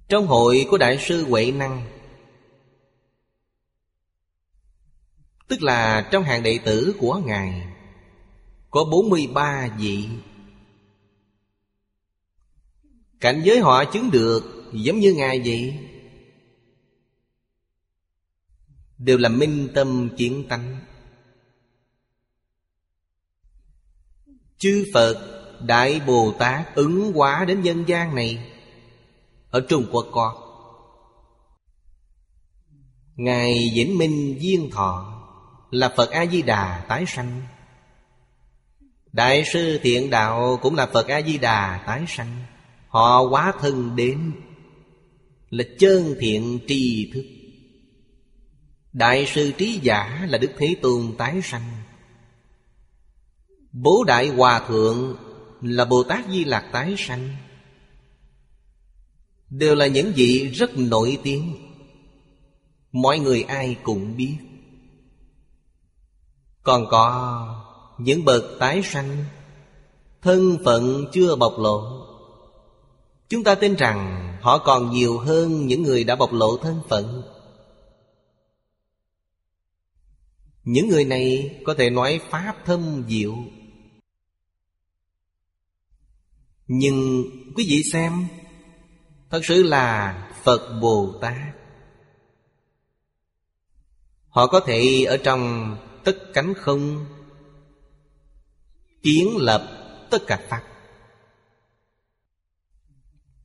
Trong hội của Đại sư Huệ Năng Tức là trong hàng đệ tử của Ngài, Có 43 vị. Cảnh giới họ chứng được Giống như Ngài vậy, Đều là minh tâm kiến tánh. Chư Phật Đại Bồ Tát ứng hóa đến dân gian này Ở Trung Quốc có. Ngài Vĩnh Minh Duyên Thọ. Là Phật A-di-đà tái sanh. Đại sư Thiện Đạo cũng là Phật A-di-đà tái sanh. Họ quá thân đến Là chân thiện tri thức. Đại sư trí giả là Đức Thế Tôn tái sanh. Bố Đại Hòa Thượng là Bồ Tát Di Lạc tái sanh. Đều là những vị rất nổi tiếng. Mọi người ai cũng biết. Còn có những bậc tái sanh, Thân phận chưa bộc lộ. Chúng ta tin rằng họ còn nhiều hơn những người đã bộc lộ thân phận. Những người này có thể nói Pháp thâm diệu. Nhưng quý vị xem, Thật sự là Phật Bồ Tát. Họ có thể ở trong tất cánh không. Kiến lập tất cả Pháp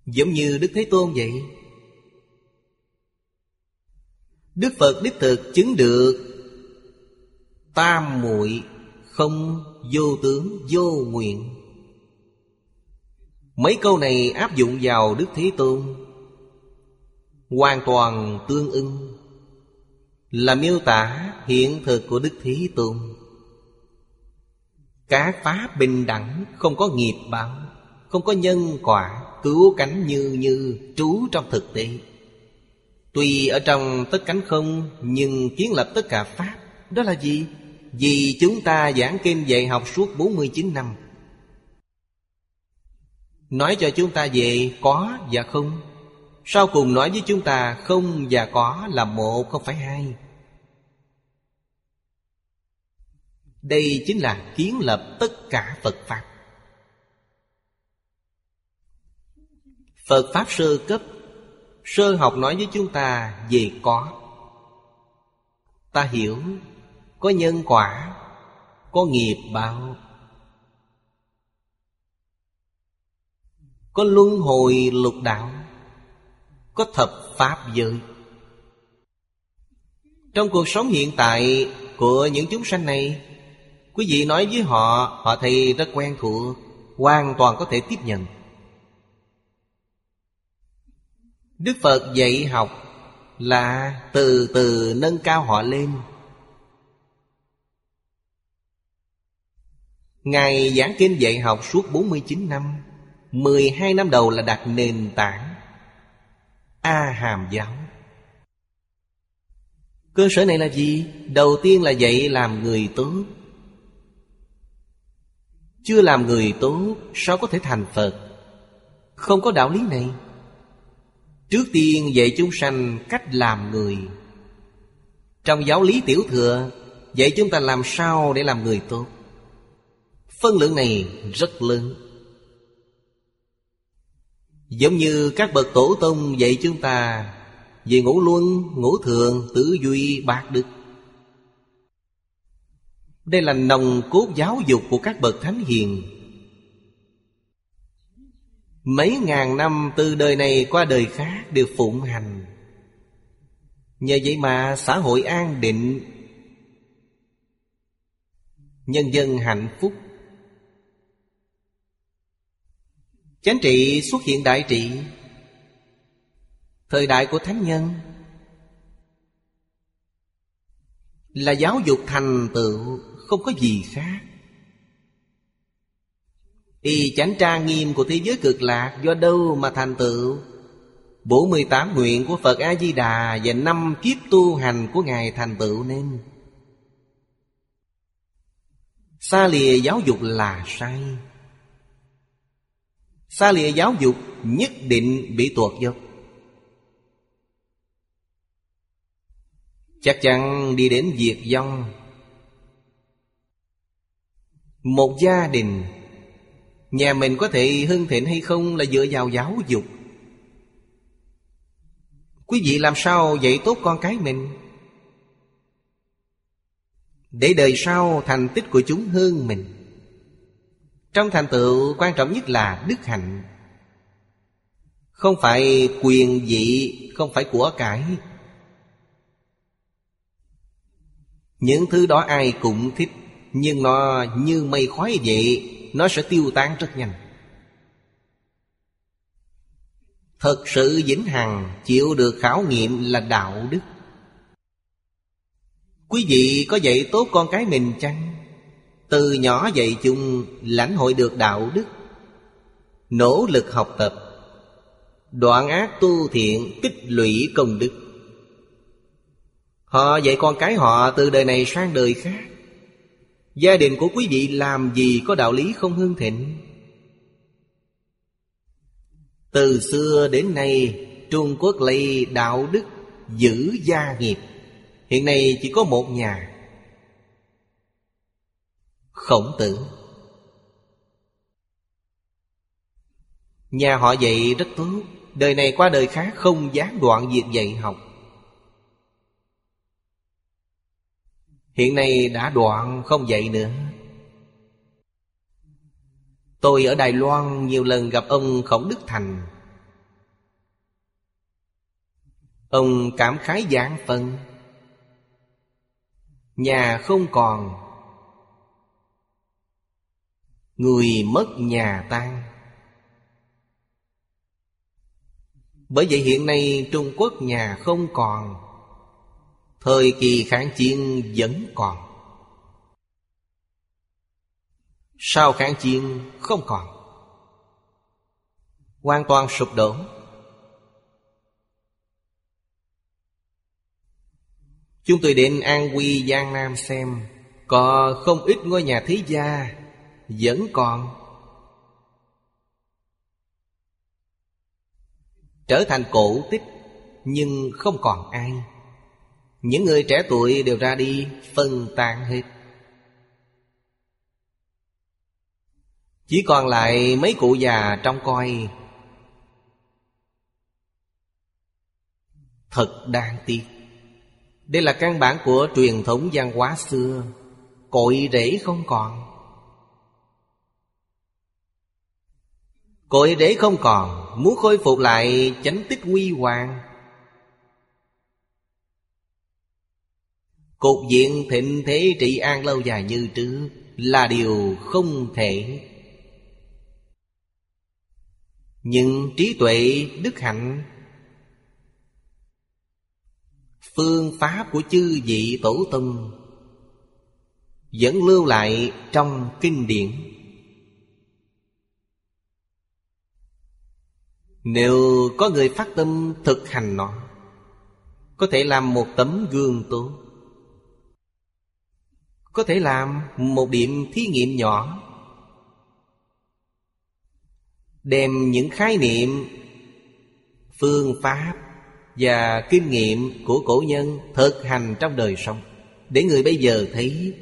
Giống như Đức Thế Tôn vậy. Đức Phật đích thực chứng được Tam muội không vô tướng, vô nguyện. Mấy câu này áp dụng vào Đức Thế Tôn. Hoàn toàn tương ưng. Là miêu tả hiện thực của Đức Thế Tôn. Các pháp bình đẳng không có nghiệp báo, Không có nhân quả Cứu cánh như như trú trong thực tế. Tuy ở trong tất cánh không, Nhưng kiến lập tất cả Pháp, Đó là gì? Vì chúng ta giảng kinh dạy học suốt 49 năm. Nói cho chúng ta về có và không. Sau cùng nói với chúng ta, không và có là một, không phải hai. Đây chính là kiến lập tất cả Phật Pháp. Phật Pháp sơ cấp, Sơ học nói với chúng ta về có. Ta hiểu, Có nhân quả, Có nghiệp báo. Có luân hồi lục đạo. Có thập pháp giới. Trong cuộc sống hiện tại của những chúng sanh này, Quý vị nói với họ Họ thì rất quen thuộc, Hoàn toàn có thể tiếp nhận. Đức Phật dạy học Là từ từ nâng cao họ lên. Ngài giảng kinh dạy học suốt 49 năm 12 năm đầu là đặt nền tảng A Hàm giáo. Cơ sở này là gì? Đầu tiên là dạy làm người tốt. Chưa làm người tốt, Sao có thể thành Phật? Không có đạo lý này. Trước tiên dạy chúng sanh cách làm người. Trong giáo lý tiểu thừa, Dạy chúng ta làm sao để làm người tốt? Phân lượng này rất lớn. Giống như các bậc tổ tông dạy chúng ta Về ngũ luân, ngũ thường, tứ duy, bạc đức. Đây là nồng cốt giáo dục của các bậc thánh hiền. Mấy ngàn năm từ đời này qua đời khác đều phụng hành. Nhờ vậy mà xã hội an định Nhân dân hạnh phúc. Chánh trị xuất hiện đại trị. Thời đại của Thánh Nhân Là giáo dục thành tựu, Không có gì khác. Y chánh tra nghiêm của thế giới cực lạc Do đâu mà thành tựu? 48 nguyện của Phật A-di-đà Và năm kiếp tu hành của Ngài thành tựu nên. Xa lìa giáo dục là sai. Xa lìa giáo dục, nhất định bị tuột vô. Chắc chắn đi đến diệt vong. Một gia đình, Nhà mình có thể hưng thịnh hay không là dựa vào giáo dục. Quý vị làm sao dạy tốt con cái mình? Để đời sau thành tích của chúng hơn mình trong thành tựu quan trọng nhất là đức hạnh. Không phải quyền vị, Không phải của cải. Những thứ đó ai cũng thích, Nhưng nó như mây khói vậy, Nó sẽ tiêu tan rất nhanh. Thật sự vĩnh hằng, Chịu được khảo nghiệm là đạo đức. Quý vị có dạy tốt con cái mình chăng? Từ nhỏ dạy chung lãnh hội được đạo đức, Nỗ lực học tập, Đoạn ác tu thiện tích lũy công đức. Họ dạy con cái họ từ đời này sang đời khác. Gia đình của quý vị làm gì có đạo lý không hương thịnh? Từ xưa đến nay, Trung Quốc lấy đạo đức giữ gia nghiệp. Hiện nay chỉ có một nhà. Khổng tử. Nhà họ dạy rất tốt, Đời này qua đời khác không gián đoạn việc dạy học. Hiện nay đã đoạn không dạy nữa. Tôi ở Đài Loan nhiều lần gặp ông Khổng Đức Thành. Ông cảm khái giảng phân Nhà không còn. Người mất nhà tan. Bởi vậy hiện nay Trung Quốc nhà không còn, Thời kỳ kháng chiến vẫn còn. Sau kháng chiến không còn, Hoàn toàn sụp đổ. Chúng tôi đến An Quy, Giang Nam xem, Có không ít ngôi nhà thế gia vẫn còn. Trở thành cổ tích, Nhưng không còn ai. Những người trẻ tuổi đều ra đi, Phân tán hết. Chỉ còn lại mấy cụ già trong coi. Thật đáng tiếc. Đây là căn bản của truyền thống văn hóa xưa. Cội rễ không còn. Cội đế không còn, Muốn khôi phục lại chánh tích nguy hoàng. Cục diện thịnh thế trị an lâu dài như trước Là điều không thể. Nhưng trí tuệ đức hạnh, Phương pháp của chư vị tổ tông Vẫn lưu lại trong kinh điển. Nếu có người phát tâm thực hành nó, Có thể làm một tấm gương tốt. Có thể làm một điểm thí nghiệm nhỏ. Đem những khái niệm, Phương pháp và kinh nghiệm của cổ nhân thực hành trong đời sống để người bây giờ thấy,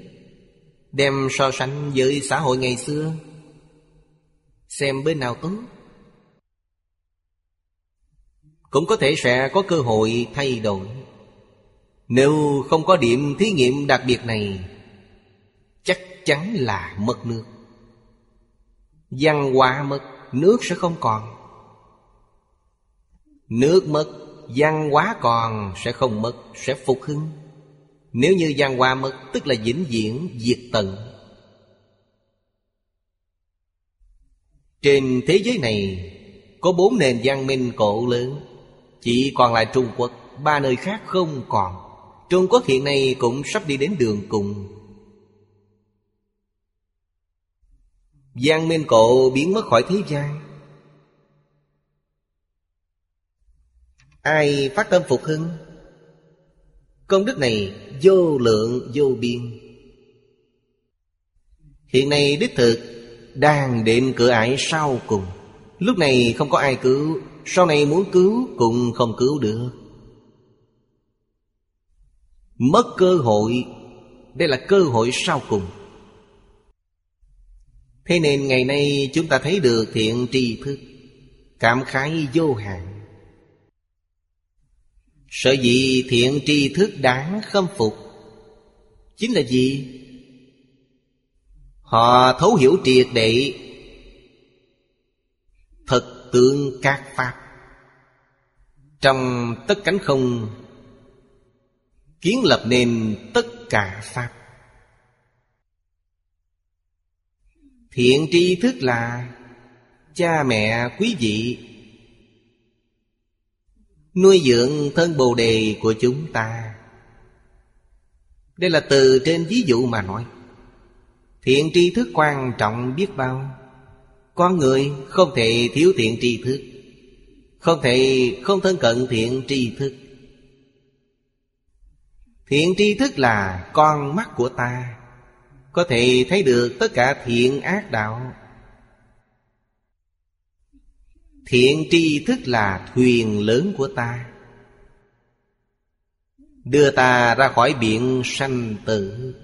đem so sánh với xã hội ngày xưa, xem bên nào tốt cũng có thể sẽ có cơ hội thay đổi. Nếu không có điểm thí nghiệm đặc biệt này, chắc chắn là mất nước. Văn hóa mất, nước sẽ không còn. Nước mất Văn hóa còn sẽ không mất, Sẽ phục hưng. Nếu như văn hóa mất, Tức là vĩnh viễn diệt tận. Trên thế giới này, Có bốn nền văn minh cổ lớn. Chỉ còn lại Trung Quốc, Ba nơi khác không còn. Trung Quốc hiện nay cũng sắp đi đến đường cùng. Giang minh cổ biến mất khỏi thế gian. Ai phát tâm phục hưng? Công đức này vô lượng, vô biên. Hiện nay đích thực Đang đến cửa ải sau cùng. Lúc này không có ai cứu sau này muốn cứu cũng không cứu được. Mất cơ hội, Đây là cơ hội sau cùng. Thế nên ngày nay chúng ta thấy được thiện tri thức, Cảm khái vô hạn. Sở dĩ thiện tri thức đáng khâm phục, Chính là gì? Họ thấu hiểu triệt để Thực tượng các pháp. Trong tất cánh không, Kiến lập nên tất cả Pháp. Thiện tri thức là Cha mẹ quý vị, Nuôi dưỡng thân bồ đề của chúng ta. Đây là từ trên ví dụ mà nói. Thiện tri thức quan trọng biết bao. Con người không thể thiếu thiện tri thức. Không thể, không thân cận thiện tri thức. Thiện tri thức là con mắt của ta. Có thể thấy được tất cả thiện ác đạo. Thiện tri thức là thuyền lớn của ta. Đưa ta ra khỏi biển sanh tử.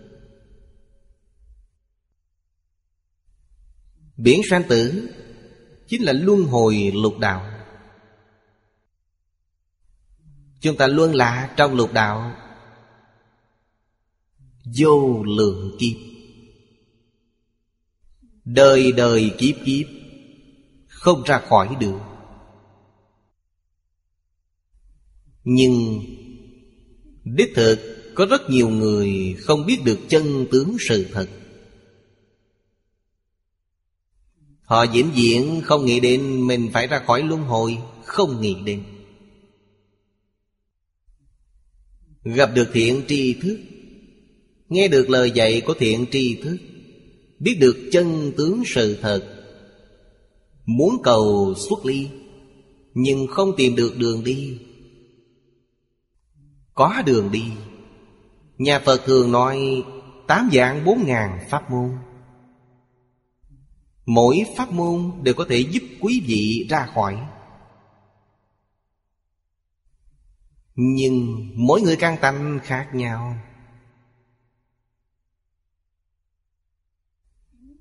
Biển sanh tử Chính là luân hồi lục đạo. Chúng ta luôn là trong lục đạo. Vô lượng kiếp. Đời đời kiếp kiếp. Không ra khỏi được. Nhưng Đích thực có rất nhiều người không biết được chân tướng sự thật. Họ diễn diễn không nghĩ đến mình phải ra khỏi luân hồi, Không nghĩ đến. Gặp được thiện tri thức. Nghe được lời dạy của thiện tri thức. Biết được chân tướng sự thật. Muốn cầu xuất ly, Nhưng không tìm được đường đi. Có đường đi. Nhà Phật thường nói Tám dạng bốn ngàn pháp môn. Mỗi pháp môn đều có thể giúp quý vị ra khỏi. Nhưng mỗi người căn tánh khác nhau.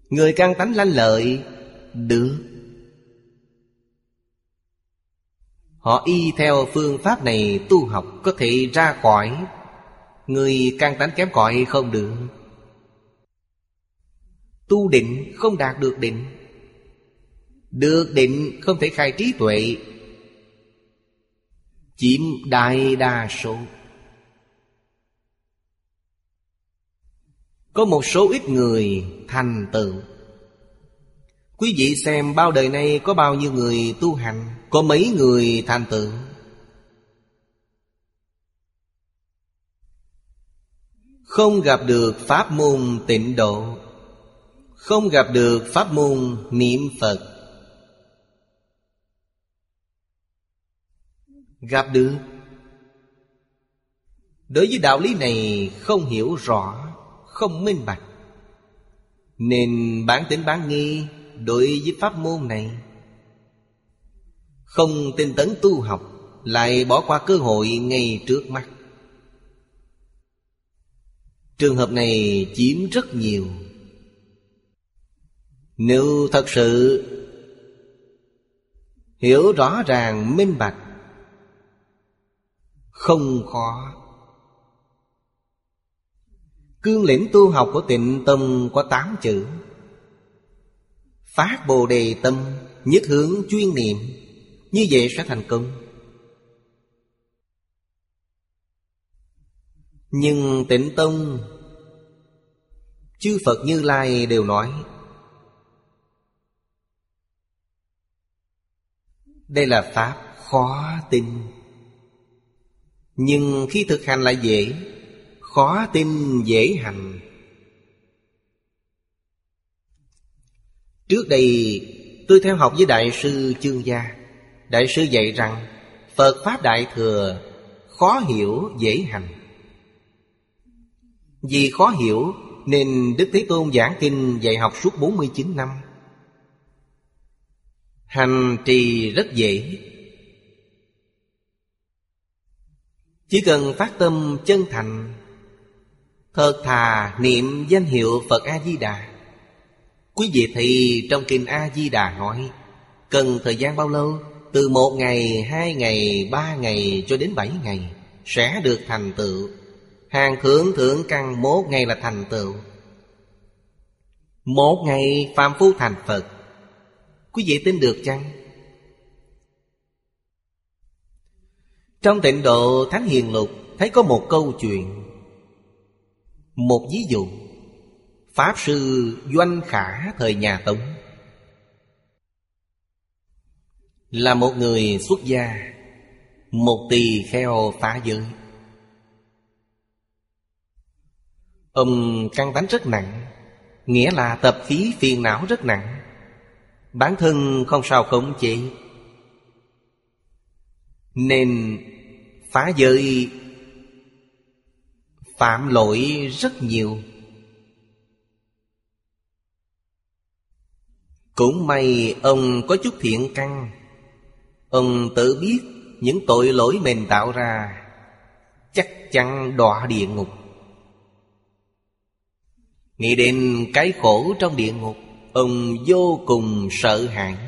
Người căn tánh lanh lợi, Được. Họ y theo phương pháp này tu học Có thể ra khỏi. Người căn tánh kém cỏi không được. Tu định không đạt được định. Được định không thể khai trí tuệ. Chiếm đại đa số. Có một số ít người thành tựu. Quý vị xem bao đời nay có bao nhiêu người tu hành, Có mấy người thành tựu? Không gặp được pháp môn tịnh độ, Không gặp được pháp môn niệm Phật. Gặp được. Đối với đạo lý này không hiểu rõ, Không minh bạch. Nên bản tính bán nghi Đối với pháp môn này. Không tinh tấn tu học, Lại bỏ qua cơ hội ngay trước mắt. Trường hợp này chiếm rất nhiều. Nếu thật sự Hiểu rõ ràng, minh bạch không khó. Cương lĩnh tu học của tịnh tâm có tám chữ. Phát bồ đề tâm, Nhất hướng chuyên niệm, Như vậy sẽ thành công. Nhưng tịnh tông, Chư Phật Như Lai đều nói, Đây là Pháp khó tin. Nhưng khi thực hành lại dễ, Khó tin dễ hành. Trước đây, tôi theo học với Đại sư Chương Gia. Đại sư dạy rằng, Phật Pháp Đại Thừa khó hiểu, dễ hành. Vì khó hiểu, nên Đức Thế Tôn giảng kinh dạy học suốt 49 năm. Hành trì rất dễ Chỉ cần phát tâm chân thành Thật thà niệm danh hiệu Phật A-di-đà Quý vị thì trong Kinh A-di-đà nói Cần thời gian bao lâu? Từ một ngày, hai ngày, ba ngày cho đến bảy ngày Sẽ được thành tựu Hàng thưởng thưởng căn một ngày là thành tựu Một ngày Phạm Phu thành Phật Quý vị tin được chăng? Trong tịnh độ Thánh Hiền Lục, Thấy có một câu chuyện. Một ví dụ. Pháp sư Doanh Khả thời nhà Tống. Là một người xuất gia, Một tỳ kheo phá giới. Ông căng tánh rất nặng, Nghĩa là tập khí phiền não rất nặng. Bản thân không sao khống chế. Nên phá giới. Phạm lỗi rất nhiều. Cũng may ông có chút thiện căn. Ông tự biết những tội lỗi mình tạo ra Chắc chắn đọa địa ngục. Nghĩ đến cái khổ trong địa ngục, Ông vô cùng sợ hãi.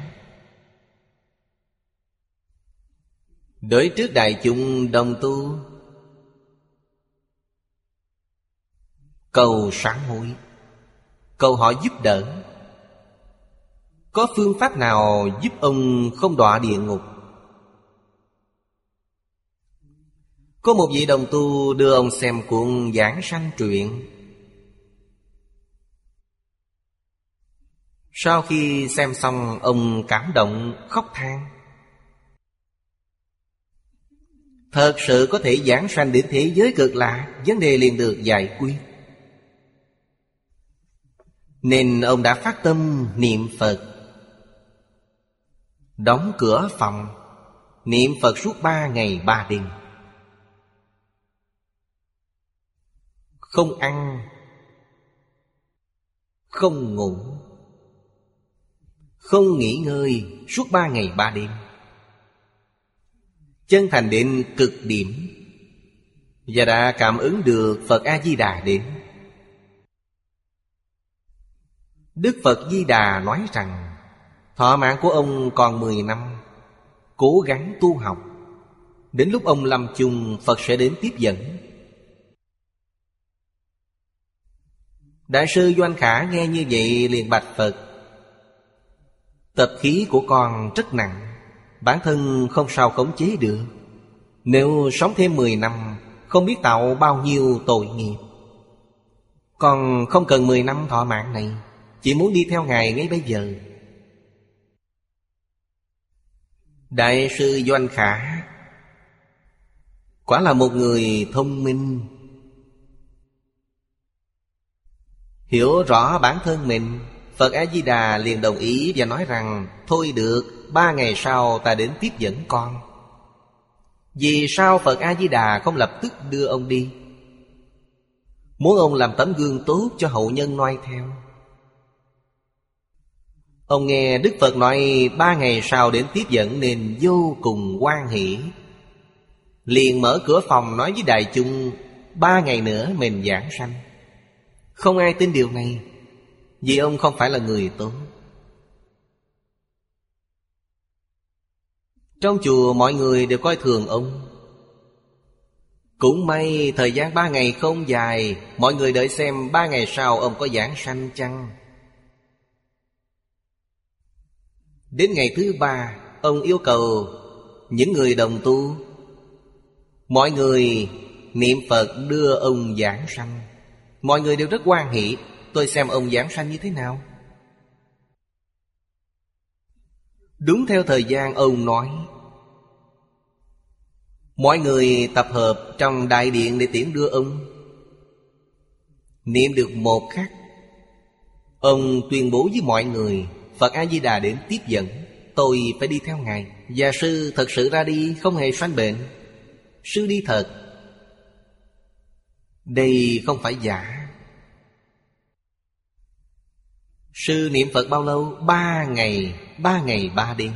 Đối trước đại chúng đồng tu. Cầu sáng hối Cầu họ giúp đỡ. Có phương pháp nào giúp ông không đọa địa ngục? Có một vị đồng tu đưa ông xem cuộn giảng sanh truyện. Sau khi xem xong, ông cảm động, khóc than. Thật sự có thể giảng sanh đến thế giới cực lạ Vấn đề liền được giải quyết. Nên ông đã phát tâm niệm Phật. Đóng cửa phòng, Niệm Phật suốt ba ngày ba đêm. Không ăn, Không ngủ, Không nghỉ ngơi suốt ba ngày ba đêm. Chân thành đến cực điểm. Và đã cảm ứng được Phật A-di-đà đến. Đức Phật Di Đà nói rằng, Thọ mạng của ông còn 10 năm, Cố gắng tu học. Đến lúc ông lâm chung, Phật sẽ đến tiếp dẫn. Đại sư Doanh Khả nghe như vậy liền bạch Phật, Tập khí của con rất nặng Bản thân không sao khống chế được. Nếu sống thêm 10 năm Không biết tạo bao nhiêu tội nghiệp. Còn không cần 10 năm thọ mạng này Chỉ muốn đi theo Ngài ngay bây giờ. Đại sư Doanh Khả Quả là một người thông minh. Hiểu rõ bản thân mình Phật A-di-đà liền đồng ý và nói rằng Thôi được, ba ngày sau ta đến tiếp dẫn con. Vì sao Phật A-di-đà không lập tức đưa ông đi? Muốn ông làm tấm gương tốt cho hậu nhân noi theo. Ông nghe Đức Phật nói, ba ngày sau đến tiếp dẫn nên vô cùng quan hỷ. Liền mở cửa phòng nói với đại chúng, Ba ngày nữa mình giảng sanh. Không ai tin điều này, Vì ông không phải là người tốt. Trong chùa mọi người đều coi thường ông. Cũng may thời gian ba ngày không dài, Mọi người đợi xem ba ngày sau ông có giảng sanh chăng. Đến ngày thứ ba, Ông yêu cầu những người đồng tu, Mọi người niệm Phật đưa ông giảng sanh. Mọi người đều rất quan hỷ, Tôi xem ông giảng sanh như thế nào. Đúng theo thời gian ông nói. Mọi người tập hợp trong đại điện để tiễn đưa ông. Niệm được một khắc, Ông tuyên bố với mọi người, Phật A-di-đà đến tiếp dẫn, Tôi phải đi theo Ngài. Và sư thật sự ra đi, không hề sanh bệnh. Sư đi thật. Đây không phải giả. Sư niệm Phật bao lâu? Ba ngày Ba ngày ba đêm.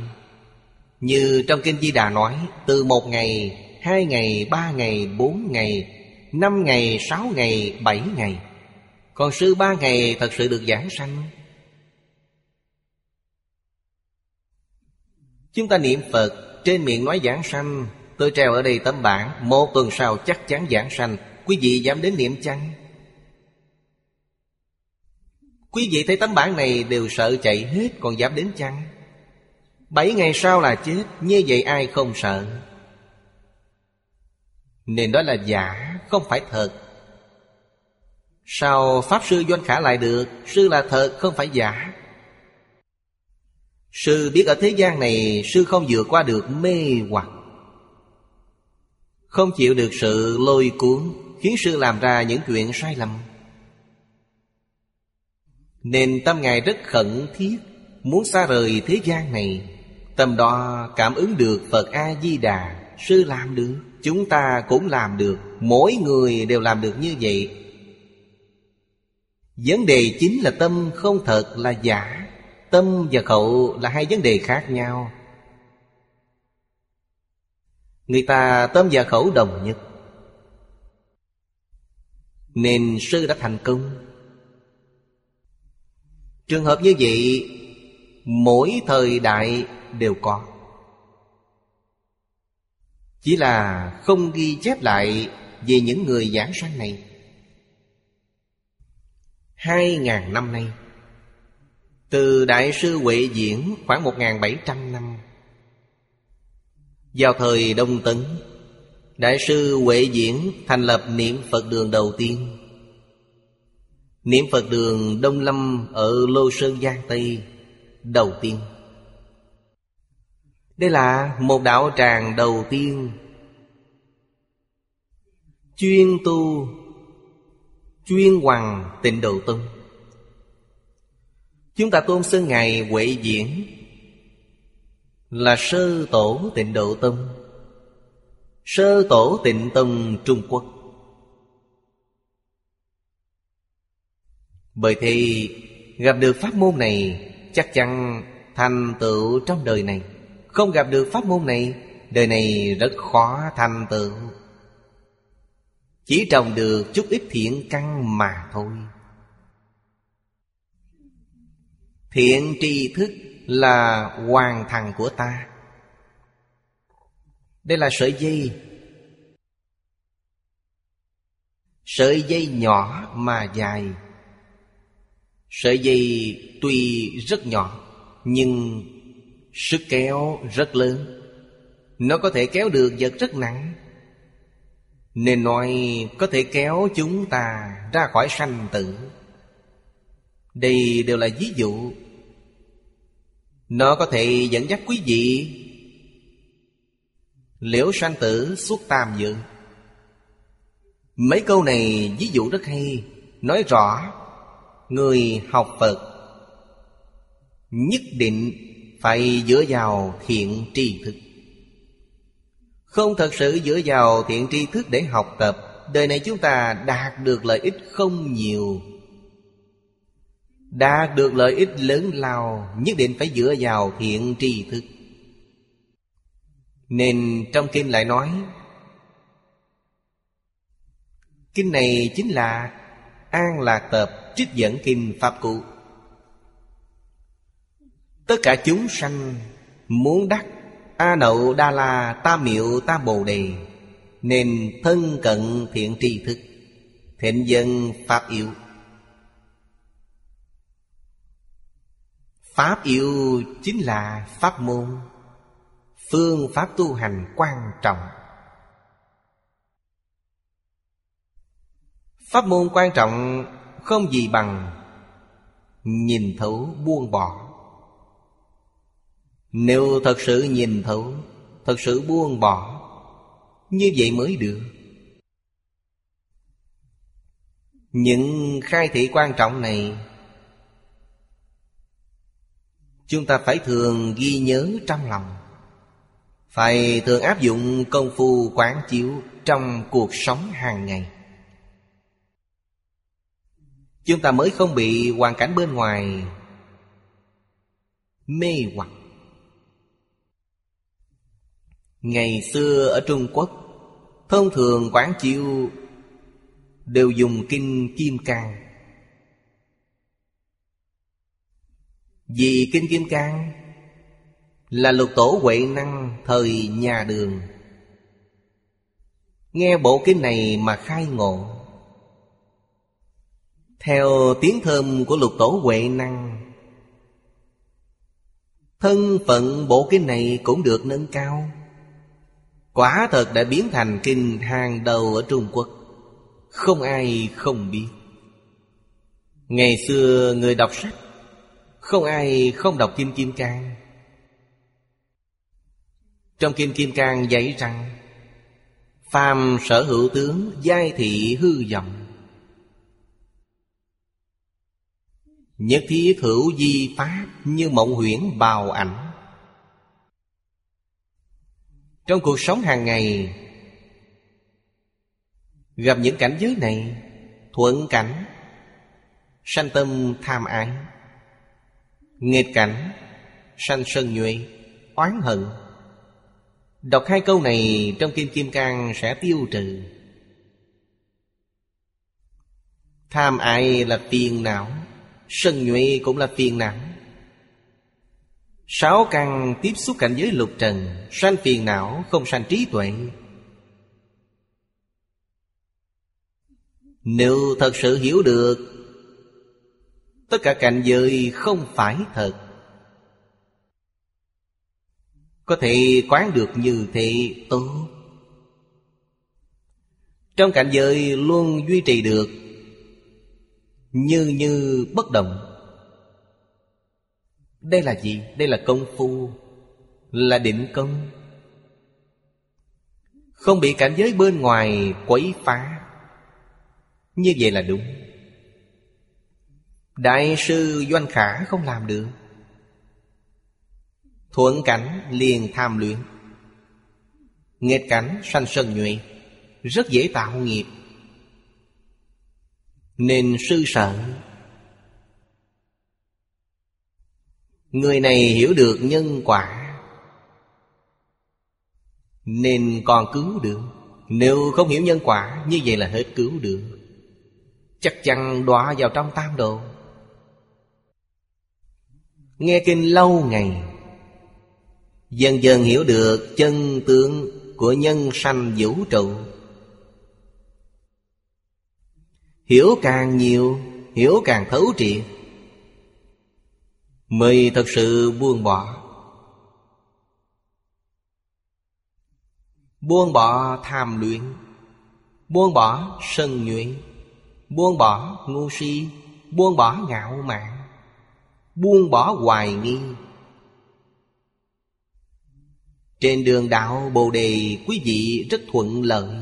Như trong Kinh Di Đà nói Từ một ngày, hai ngày, ba ngày, bốn ngày Năm ngày, sáu ngày, bảy ngày. Còn sư ba ngày thật sự được giảng sanh. Chúng ta niệm Phật Trên miệng nói giảng sanh. Tôi treo ở đây tấm bản Một tuần sau chắc chắn giảng sanh. Quý vị dám đến niệm chăng? Quý vị thấy tấm bản này đều sợ chạy hết Còn dám đến chăng? Bảy ngày sau là chết, Như vậy ai không sợ? Nên đó là giả, Không phải thật. Sao Pháp Sư Doanh Khả lại được? Sư là thật, không phải giả. Sư biết ở thế gian này, Sư không vượt qua được mê hoặc. Không chịu được sự lôi cuốn, Khiến sư làm ra những chuyện sai lầm. Nên tâm Ngài rất khẩn thiết, Muốn xa rời thế gian này. Tâm đó cảm ứng được Phật A-di-đà, Sư làm được, Chúng ta cũng làm được, Mỗi người đều làm được như vậy. Vấn đề chính là tâm không thật là giả, Tâm và khẩu là hai vấn đề khác nhau. Người ta tâm và khẩu đồng nhất. Nên sư đã thành công Trường hợp như vậy, Mỗi thời đại đều có. Chỉ là không ghi chép lại Về những người giảng sanh này. Hai ngàn năm nay, Từ Đại sư Huệ Diễn khoảng một ngàn bảy trăm năm, Vào thời Đông Tấn, Đại sư Huệ Diễn thành lập niệm Phật đường đầu tiên. Niệm Phật đường Đông Lâm ở Lô Sơn Giang Tây, Đầu tiên. Đây là một đạo tràng đầu tiên Chuyên tu, Chuyên hoàng tịnh độ tông Chúng ta tôn xưng Ngài Huệ Diễn, Là sơ tổ tịnh độ tông Sơ tổ tịnh tông Trung Quốc. Bởi thì gặp được pháp môn này, Chắc chắn thành tựu trong đời này. Không gặp được pháp môn này, Đời này rất khó thành tựu. Chỉ trồng được chút ít thiện căn mà thôi. Thiện tri thức là hoàn thành của ta. Đây là sợi dây. Sợi dây nhỏ mà dài. Sợi dây tuy rất nhỏ, Nhưng sức kéo rất lớn. Nó có thể kéo được vật rất nặng. Nên nói có thể kéo chúng ta ra khỏi sanh tử. Đây đều là ví dụ. Nó có thể dẫn dắt quý vị. Liễu sanh tử suốt tam dự Mấy câu này ví dụ rất hay, Nói rõ. Người học Phật Nhất định phải dựa vào thiện tri thức. Không thật sự dựa vào thiện tri thức để học tập, Đời này chúng ta đạt được lợi ích không nhiều. Đạt được lợi ích lớn lao, Nhất định phải dựa vào thiện tri thức. Nên trong kinh lại nói, Kinh này chính là An Lạc Tập trích dẫn kinh Pháp Cụ Tất cả chúng sanh muốn đắc, A Nậu Đa La Tam Miệu Tam Bồ Đề, Nên thân cận thiện tri thức, Thịnh dân Pháp yêu. Pháp yêu chính là pháp môn, Phương pháp tu hành quan trọng. Pháp môn quan trọng không gì bằng Nhìn thấu buông bỏ. Nếu thật sự nhìn thấu, Thật sự buông bỏ, Như vậy mới được. Những khai thị quan trọng này, Chúng ta phải thường ghi nhớ trong lòng, Phải thường áp dụng công phu quán chiếu Trong cuộc sống hàng ngày. Chúng ta mới không bị hoàn cảnh bên ngoài Mê hoặc. Ngày xưa ở Trung Quốc, Thông thường quán chiếu Đều dùng kinh Kim Cang. Vì kinh Kim Cang Là lục tổ Huệ Năng thời nhà đường. Nghe bộ kinh này mà khai ngộ theo tiếng thơm của lục tổ Huệ Năng, Thân phận bộ kinh này cũng được nâng cao. Quả thật đã biến thành kinh hàng đầu ở Trung Quốc. Không ai không biết. Ngày xưa người đọc sách, Không ai không đọc Kim Kim Cang. Trong Kim Kim Cang dạy rằng, Phàm sở hữu tướng, Giai thị hư vọng. Nhất thiết hữu di pháp Như mộng huyễn bào ảnh. Trong cuộc sống hàng ngày, Gặp những cảnh giới này, Thuận cảnh, Sanh tâm tham ái, Nghịch cảnh, Sanh sân nhuệ, Oán hận. Đọc hai câu này trong Kim Kim Cang sẽ tiêu trừ. Tham ái là phiền não. Sân nhuệ cũng là phiền não. Sáu căn tiếp xúc cảnh giới lục trần, Sanh phiền não, không sanh trí tuệ. Nếu thật sự hiểu được, Tất cả cảnh giới không phải thật. Có thể quán được như thế, tốt. Trong cảnh giới luôn duy trì được như như bất động. Đây là gì? Đây là công phu, Là định công. Không bị cảnh giới bên ngoài quấy phá. Như vậy là đúng. Đại sư Doanh Khả không làm được. Thuận cảnh liền tham luyện. Nghịch cảnh sanh sân nhuệ. Rất dễ tạo nghiệp. Nên sư sợ Người này hiểu được nhân quả, Nên còn cứu được. Nếu không hiểu nhân quả, Như vậy là hết cứu được. Chắc chắn đọa vào trong tam độ Nghe kinh lâu ngày, Dần dần hiểu được chân tướng của nhân sanh vũ trụ. Hiểu càng nhiều, hiểu càng thấu triệt. Mới thật sự buông bỏ. Buông bỏ tham luyện. Buông bỏ sân nhuệ. Buông bỏ ngu si. Buông bỏ ngạo mạn. Buông bỏ hoài nghi. Trên đường đạo Bồ Đề Quý vị rất thuận lợi.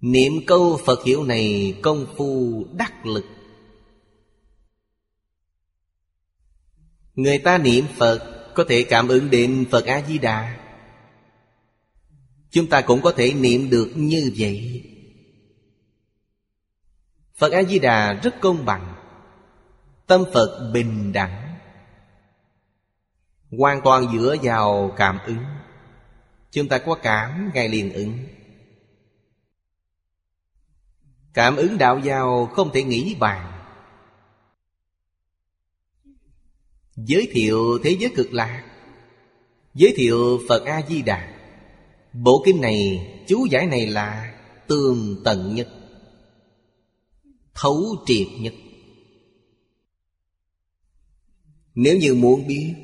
Niệm câu Phật hiệu này công phu đắc lực. Người ta niệm Phật Có thể cảm ứng đến Phật A-di-đà. Chúng ta cũng có thể niệm được như vậy. Phật A-di-đà rất công bằng, Tâm Phật bình đẳng, Hoàn toàn dựa vào cảm ứng. Chúng ta có cảm ngay liền ứng. Cảm ứng đạo giao không thể nghĩ bàn. Giới thiệu thế giới cực lạc. Giới thiệu Phật A-di-đà. Bộ kinh này, chú giải này là tường tận nhất Thấu triệt nhất. Nếu như muốn biết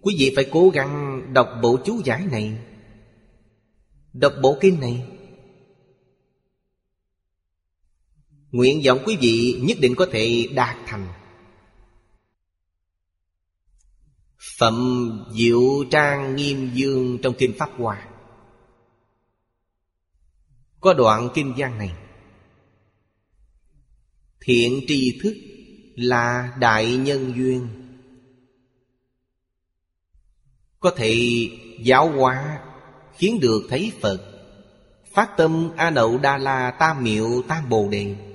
Quý vị phải cố gắng đọc bộ chú giải này. Đọc bộ kinh này Nguyện vọng quý vị nhất định có thể đạt thành. Phẩm Diệu Trang Nghiêm Dương trong Kinh Pháp Hoa. Có đoạn kinh gian này. Thiện tri thức là đại nhân duyên. Có thể giáo hóa khiến được thấy phật. Phát tâm a nậu đa la tam miệu tam bồ đề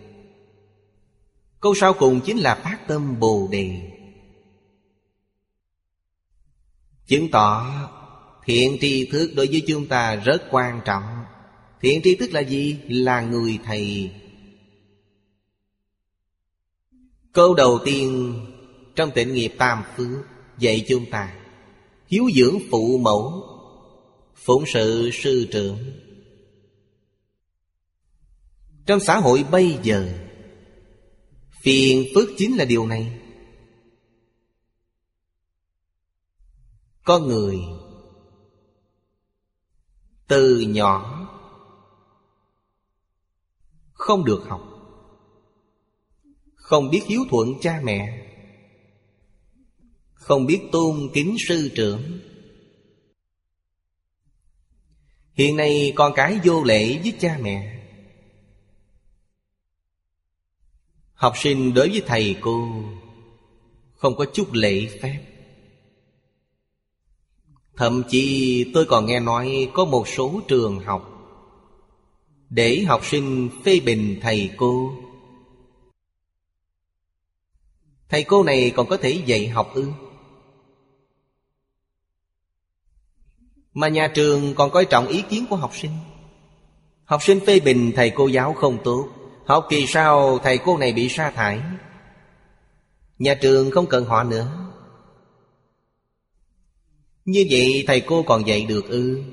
câu sau cùng chính là phát tâm bồ đề. Chứng tỏ, thiện tri thức đối với chúng ta rất quan trọng. Thiện tri thức là gì? Là người thầy. Câu đầu tiên, trong tịnh nghiệp tam phước dạy chúng ta Hiếu dưỡng phụ mẫu, Phụng sự sư trưởng. Trong xã hội bây giờ Phiền phức chính là điều này. Có người Từ nhỏ Không được học, Không biết hiếu thuận cha mẹ, Không biết tôn kính sư trưởng. Hiện nay con cái vô lễ với cha mẹ. Học sinh đối với thầy cô Không có chút lễ phép. Thậm chí tôi còn nghe nói có một số trường học Để học sinh phê bình thầy cô. Thầy cô này còn có thể dạy học ư? Mà nhà trường còn coi trọng ý kiến của học sinh. Học sinh phê bình thầy cô giáo không tốt. Học kỳ sau, thầy cô này bị sa thải. Nhà trường không cần họ nữa. Như vậy, thầy cô còn dạy được ư?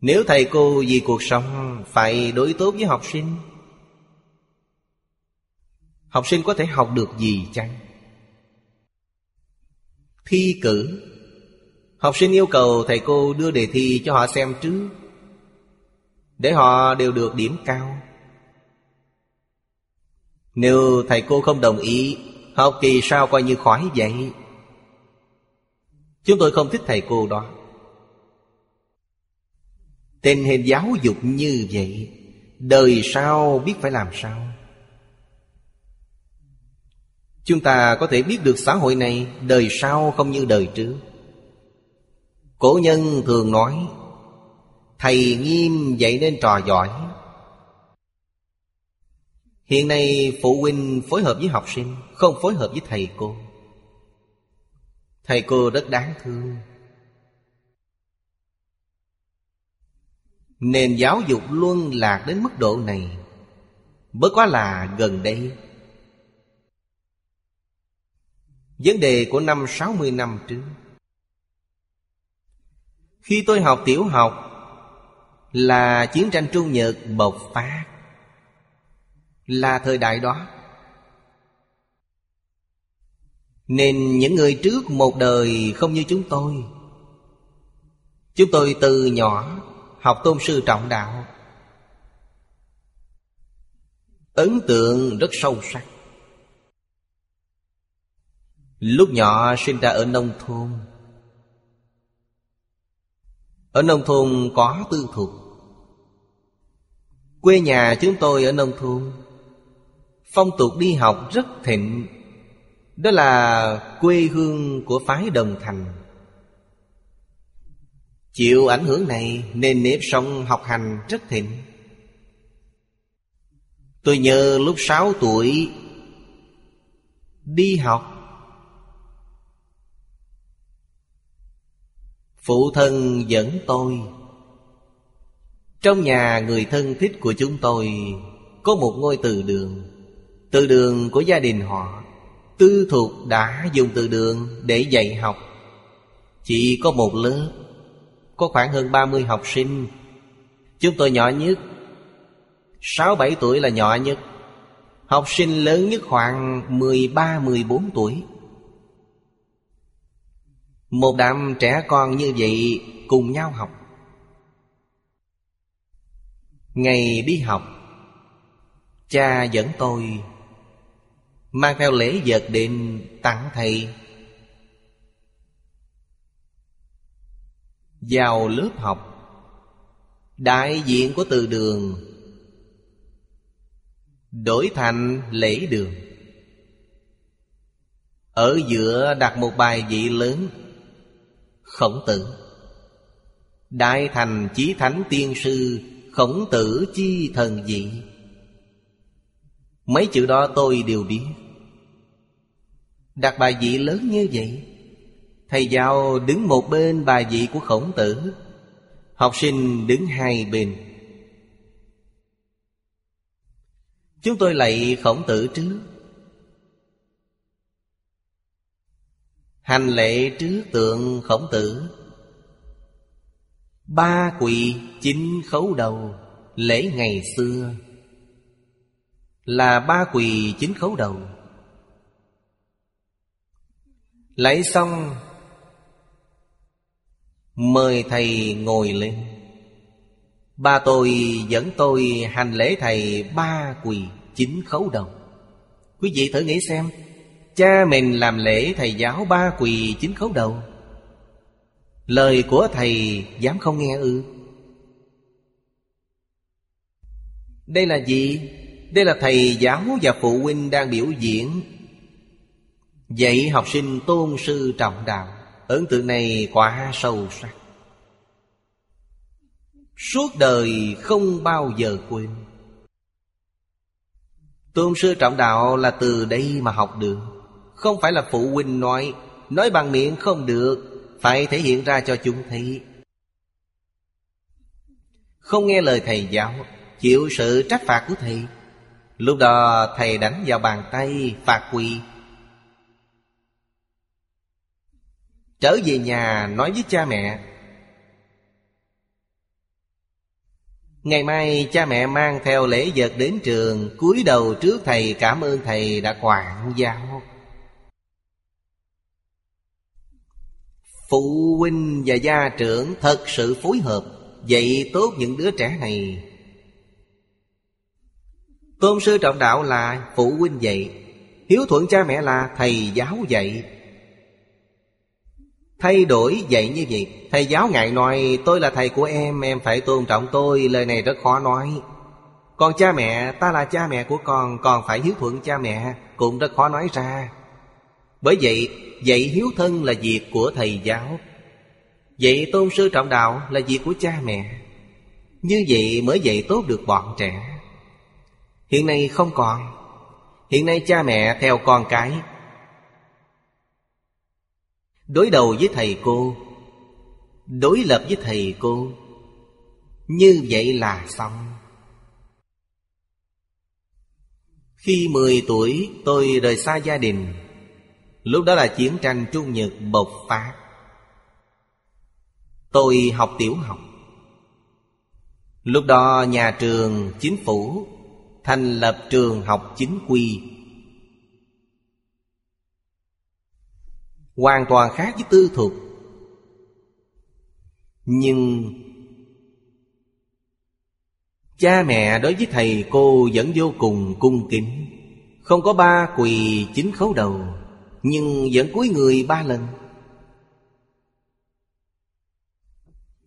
Nếu thầy cô vì cuộc sống Phải đối tốt với học sinh Học sinh có thể học được gì chăng? Thi cử. Học sinh yêu cầu thầy cô đưa đề thi cho họ xem trước. Để họ đều được điểm cao. Nếu thầy cô không đồng ý, Học kỳ sau coi như khỏi dạy. Chúng tôi không thích thầy cô đó. Tình hình giáo dục như vậy, Đời sau biết phải làm sao? Chúng ta có thể biết được xã hội này Đời sau không như đời trước. Cổ nhân thường nói Thầy nghiêm dạy nên trò giỏi. Hiện nay phụ huynh phối hợp với học sinh, Không phối hợp với thầy cô. Thầy cô rất đáng thương. Nền giáo dục luôn lạc đến mức độ này Bớt quá là gần đây. Vấn đề của năm 60 năm trước, Khi tôi học tiểu học là chiến tranh Trung Nhật bộc phát Là thời đại đó. Nên những người trước một đời không như chúng tôi. Chúng tôi từ nhỏ học tôn sư trọng đạo. Ấn tượng rất sâu sắc. Lúc nhỏ sinh ra ở nông thôn. Ở nông thôn có tư thục. Quê nhà chúng tôi ở nông thôn, Phong tục đi học rất thịnh. Đó là quê hương của phái đồng thành. Chịu ảnh hưởng này nên nếp sống học hành rất thịnh. Tôi nhớ lúc 6 tuổi, Đi học Phụ thân dẫn tôi. Trong nhà người thân thích của chúng tôi, Có một ngôi từ đường. Từ đường của gia đình họ, Tư thuộc đã dùng từ đường để dạy học. Chỉ có một lớp, Có khoảng hơn 30 học sinh. Chúng tôi nhỏ nhất 6-7 tuổi là nhỏ nhất. Học sinh lớn nhất khoảng 13-14 tuổi một đám trẻ con như vậy cùng nhau học. Ngày đi học, Cha dẫn tôi Mang theo lễ vật đến tặng thầy. Vào lớp học, Đại diện của từ đường Đổi thành lễ đường. Ở giữa đặt một bài vị lớn. Khổng tử. Đại thành chí thánh tiên sư, Khổng tử chi thần dị. Mấy chữ đó tôi đều biết. Đặt bài vị lớn như vậy, Thầy giáo đứng một bên bài vị của khổng tử, Học sinh đứng hai bên. Chúng tôi lạy khổng tử trước. Hành lễ trước tượng khổng tử. Ba quỳ chín khấu đầu, Lễ ngày xưa. Là ba quỳ chín khấu đầu. Lễ xong, Mời thầy ngồi lên. Ba tôi dẫn tôi hành lễ thầy ba quỳ chín khấu đầu. Quý vị thử nghĩ xem Cha mình làm lễ thầy giáo ba quỳ chín khấu đầu. Lời của thầy dám không nghe ư? Đây là gì? Đây là thầy giáo và phụ huynh đang biểu diễn. Dạy học sinh tôn sư trọng đạo. Ấn tượng này quá sâu sắc. Suốt đời không bao giờ quên. Tôn sư trọng đạo là từ đây mà học được. Không phải là phụ huynh nói. Nói bằng miệng không được. Phải thể hiện ra cho chúng thấy. Không nghe lời thầy giáo, Chịu sự trách phạt của thầy. Lúc đó thầy đánh vào bàn tay phạt quỳ. Trở về nhà nói với cha mẹ. Ngày mai cha mẹ mang theo lễ vật đến trường, cúi đầu trước thầy cảm ơn thầy đã quản giáo. Phụ huynh và gia trưởng thật sự phối hợp, Dạy tốt những đứa trẻ này. Tôn sư trọng đạo là phụ huynh dạy, Hiếu thuận cha mẹ là thầy giáo dạy. Thay đổi dạy như vậy, Thầy giáo ngại nói, tôi là thầy của em Em phải tôn trọng tôi, Lời này rất khó nói. Còn cha mẹ, ta là cha mẹ của con, Còn phải hiếu thuận cha mẹ, Cũng rất khó nói ra. Bởi vậy, dạy hiếu thân là việc của thầy giáo. Dạy tôn sư trọng đạo là việc của cha mẹ. Như vậy mới dạy tốt được bọn trẻ. Hiện nay không còn. Hiện nay cha mẹ theo con cái. Đối đầu với thầy cô, Đối lập với thầy cô, Như vậy là xong. Khi 10 tuổi tôi rời xa gia đình Lúc đó là chiến tranh Trung Nhật bộc phát Tôi học tiểu học. Lúc đó nhà trường, chính phủ, Thành lập trường học chính quy. Hoàn toàn khác với tư thục Nhưng Cha mẹ đối với thầy cô vẫn vô cùng cung kính. Không có ba quỳ chính khấu đầu. Nhưng vẫn cúi người ba lần.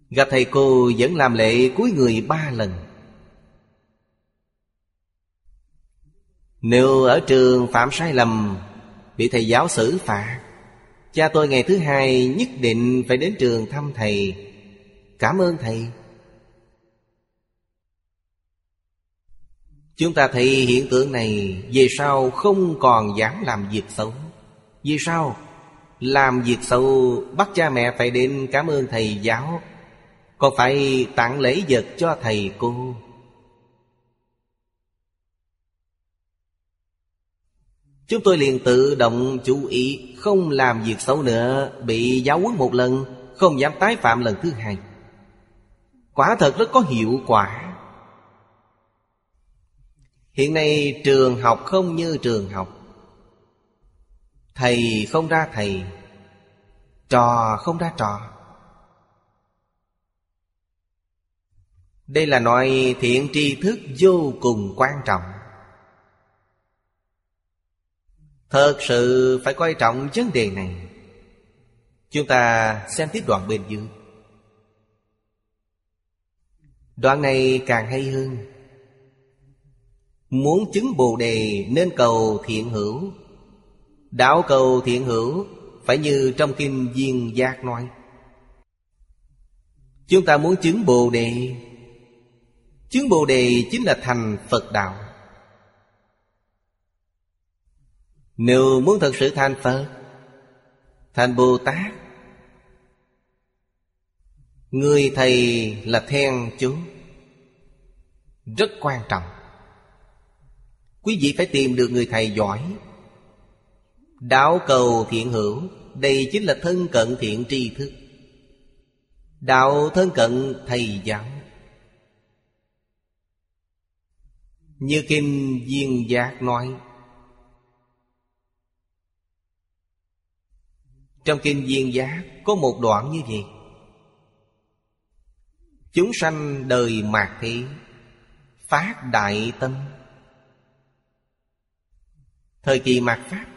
Gặp thầy cô vẫn làm lệ cúi người ba lần. Nếu ở trường phạm sai lầm, Bị thầy giáo xử phạt, Cha tôi ngày thứ hai nhất định phải đến trường thăm thầy. Cảm ơn thầy. Chúng ta thấy hiện tượng này, Về sau không còn dám làm việc xấu. Vì sao? Làm việc xấu, bắt cha mẹ phải đến cảm ơn thầy giáo. Còn phải tặng lễ vật cho thầy cô? Chúng tôi liền tự động chú ý, Không làm việc xấu nữa, Bị giáo huấn một lần, Không dám tái phạm lần thứ hai. Quả thật rất có hiệu quả. Hiện nay trường học không như trường học. Thầy không ra thầy, Trò không ra trò. Đây là nói thiện tri thức vô cùng quan trọng. Thật sự phải coi trọng vấn đề này. Chúng ta xem tiếp đoạn bên dưới. Đoạn này càng hay hơn. Muốn chứng Bồ Đề nên cầu thiện hữu. Đạo cầu thiện hữu, Phải như trong Kinh Viên Giác nói. Chúng ta muốn chứng Bồ Đề. Chứng Bồ Đề chính là thành Phật Đạo. Nếu muốn thật sự thành Phật, Thành Bồ Tát, Người thầy là then chú. Rất quan trọng. Quý vị phải tìm được người thầy giỏi. Đạo cầu thiện hữu, Đây chính là thân cận thiện tri thức. Đạo thân cận thầy giáo. Như Kinh Viên Giác nói, Trong Kinh Viên Giác có một đoạn như vậy. Chúng sanh đời mạt thế, Phát đại tâm. Thời kỳ mạt Pháp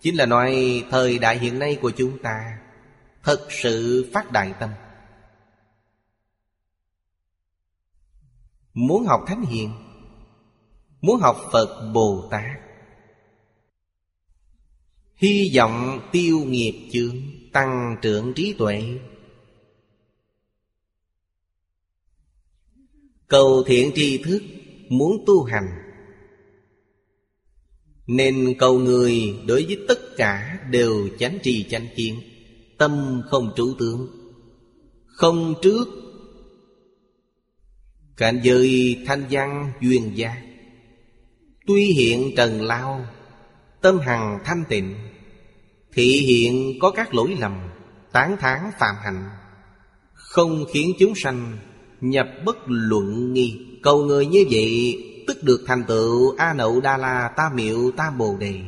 Chính là nói thời đại hiện nay của chúng ta Thật sự phát đại tâm. Muốn học Thánh Hiền, Muốn học Phật Bồ Tát, Hy vọng tiêu nghiệp chướng, Tăng trưởng trí tuệ. Cầu thiện tri thức Muốn tu hành nên cầu người đối với tất cả Đều chánh trì chánh kiến, Tâm không trụ tướng, Không trước. Cảnh giới thanh văn duyên gia, Tuy hiện trần lao, Tâm hằng thanh tịnh, Thị hiện có các lỗi lầm, Tán thán phạm hạnh, Không khiến chúng sanh Nhập bất luận nghi. Cầu người như vậy Tức được thành tựu, A Nậu Đa La, Ta Miệu, Ta Bồ Đề.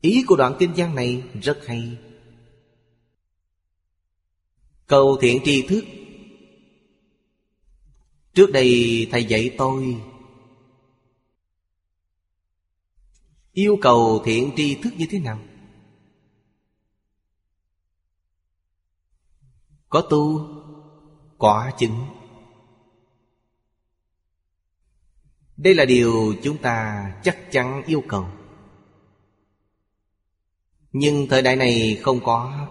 Ý của đoạn kinh văn này rất hay. Cầu thiện tri thức. Trước đây thầy dạy tôi, Yêu cầu thiện tri thức như thế nào? Có tu, Quả chứng Đây là điều chúng ta chắc chắn yêu cầu. Nhưng thời đại này không có.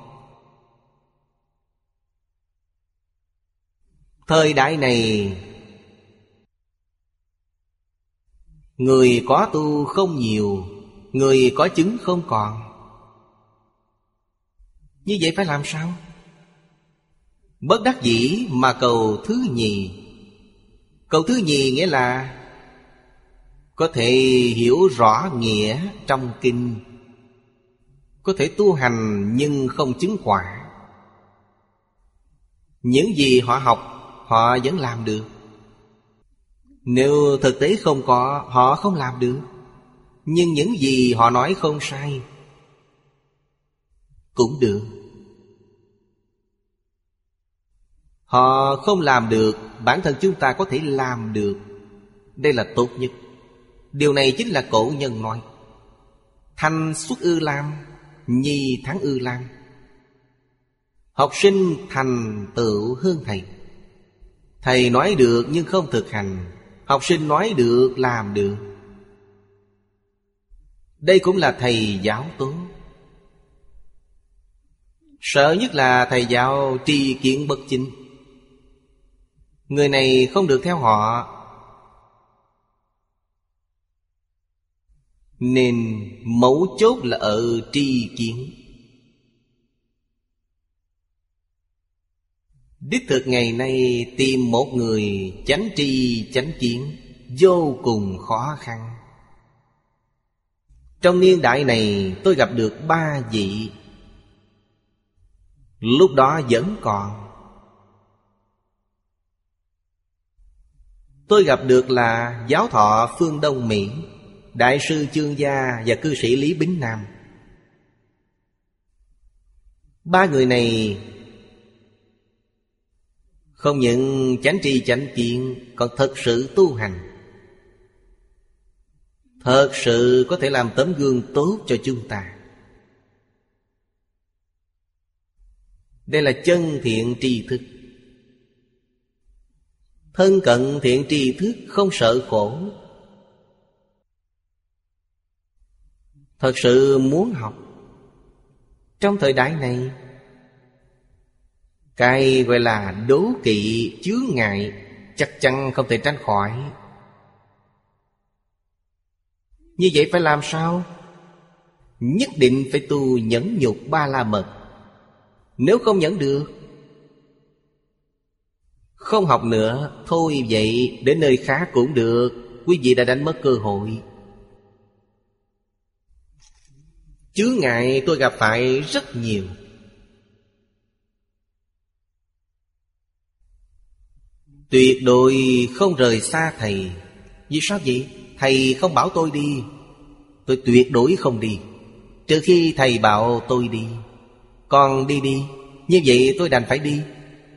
Thời đại này, Người có tu không nhiều, Người có chứng không còn. Như vậy phải làm sao? Bất đắc dĩ mà cầu thứ nhì. Cầu thứ nhì nghĩa là có thể hiểu rõ nghĩa trong kinh. Có thể tu hành nhưng không chứng quả. Những gì họ học, Họ vẫn làm được. Nếu thực tế không có, Họ không làm được. Nhưng những gì họ nói không sai, Cũng được. Họ không làm được, Bản thân chúng ta có thể làm được. Đây là tốt nhất. Điều này chính là cổ nhân nói. Thanh xuất ư lam, Nhi thắng ư lam. Học sinh thành tựu hơn thầy. Thầy nói được nhưng không thực hành, Học sinh nói được làm được. Đây cũng là thầy giáo tốt Sợ nhất là thầy giáo tri kiến bất chính. Người này không được theo họ Nên mấu chốt là ở tri kiến. Đích thực ngày nay tìm một người chánh tri, chánh kiến Vô cùng khó khăn. Trong niên đại này tôi gặp được ba vị. Lúc đó vẫn còn. Tôi gặp được là giáo thọ Phương Đông Mỹ Đại sư Chương Gia và cư sĩ Lý Bính Nam. Ba người này Không những chánh tri chánh kiến, Còn thật sự tu hành. Thật sự có thể làm tấm gương tốt cho chúng ta. Đây là chân thiện tri thức. Thân cận thiện tri thức không sợ khổ. Thật sự muốn học. Trong thời đại này, Cái gọi là đố kỵ chướng ngại Chắc chắn không thể tránh khỏi. Như vậy phải làm sao? Nhất định phải tu nhẫn nhục ba la mật. Nếu không nhẫn được, không học nữa, Thôi vậy, đến nơi khác cũng được. Quý vị đã đánh mất cơ hội. Chướng ngại tôi gặp phải rất nhiều. Tuyệt đối không rời xa thầy. Vì sao vậy? Thầy không bảo tôi đi. Tôi tuyệt đối không đi. Trừ khi thầy bảo tôi đi. Còn đi đi. Như vậy tôi đành phải đi.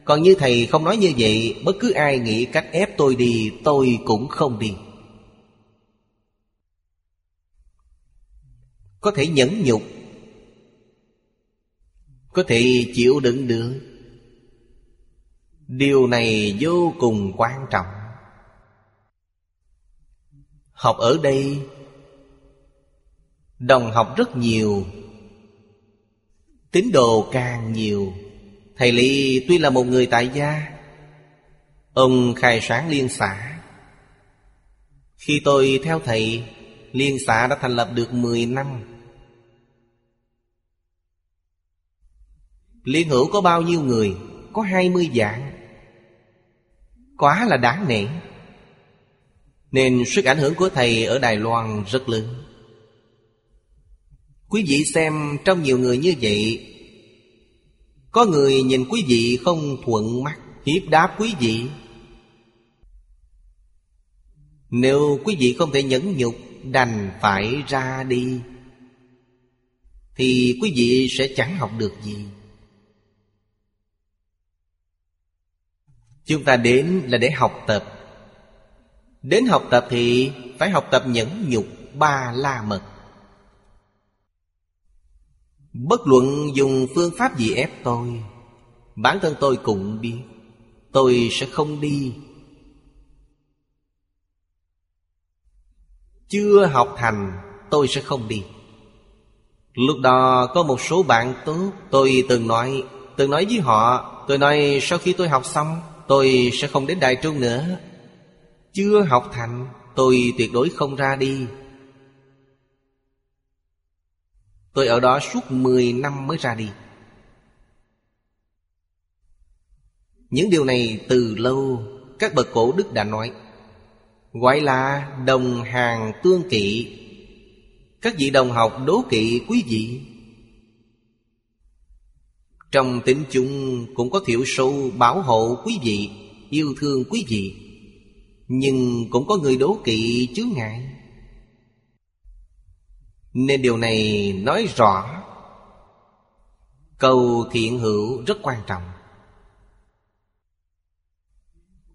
Còn như thầy không nói như vậy, Bất cứ ai nghĩ cách ép tôi đi, Tôi cũng không đi. Có thể nhẫn nhục, Có thể chịu đựng được. Điều này vô cùng quan trọng. Học ở đây, Đồng học rất nhiều, Tín đồ càng nhiều. Thầy Lý tuy là một người tại gia, Ông khai sáng liên xã Khi tôi theo thầy, Liên xã đã thành lập được 10 năm. Liên hữu có bao nhiêu người, Có 20 dạng. Quá là đáng nể. Nên sức ảnh hưởng của thầy ở Đài Loan rất lớn. Quý vị xem trong nhiều người như vậy, Có người nhìn quý vị không thuận mắt, Hiếp đáp quý vị. Nếu quý vị không thể nhẫn nhục, Đành phải ra đi, Thì quý vị sẽ chẳng học được gì. Chúng ta đến là để học tập. Đến học tập thì phải học tập nhẫn nhục ba la mật. Bất luận dùng phương pháp gì ép tôi, Bản thân tôi cũng biết Tôi sẽ không đi. Chưa học thành tôi sẽ không đi. Lúc đó có một số bạn tốt, Tôi từng nói Từng nói với họ, Tôi nói, sau khi tôi học xong Tôi sẽ không đến Đại Trung nữa. Chưa học thành Tôi tuyệt đối không ra đi. Tôi ở đó suốt 10 năm mới ra đi. Những điều này từ lâu Các bậc cổ đức đã nói. Gọi là đồng hàng tương kỵ. Các vị đồng học đố kỵ quý vị trong tính chung cũng có thiểu số bảo hộ quý vị, Yêu thương quý vị, Nhưng cũng có người đố kỵ chướng ngại. Nên điều này nói rõ Cầu thiện hữu rất quan trọng.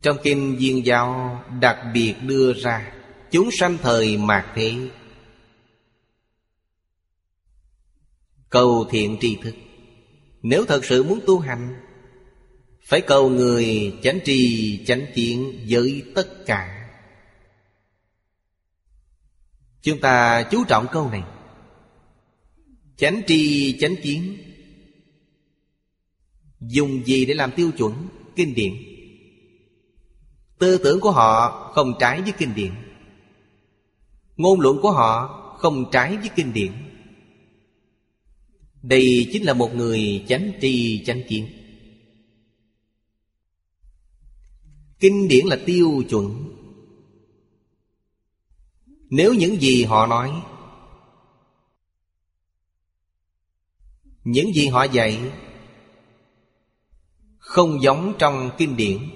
Trong kinh Duyên Giao đặc biệt đưa ra, Chúng sanh thời mạt thế. Cầu thiện tri thức. Nếu thật sự muốn tu hành, Phải cầu người chánh trì chánh thiện với tất cả. Chúng ta chú trọng câu này. Chánh tri, chánh kiến. Dùng gì để làm tiêu chuẩn? Kinh điển. Tư tưởng của họ không trái với kinh điển. Ngôn luận của họ không trái với kinh điển. Đây chính là một người chánh tri, chánh kiến. Kinh điển là tiêu chuẩn. Nếu những gì họ nói, Những gì họ dạy, Không giống trong kinh điển,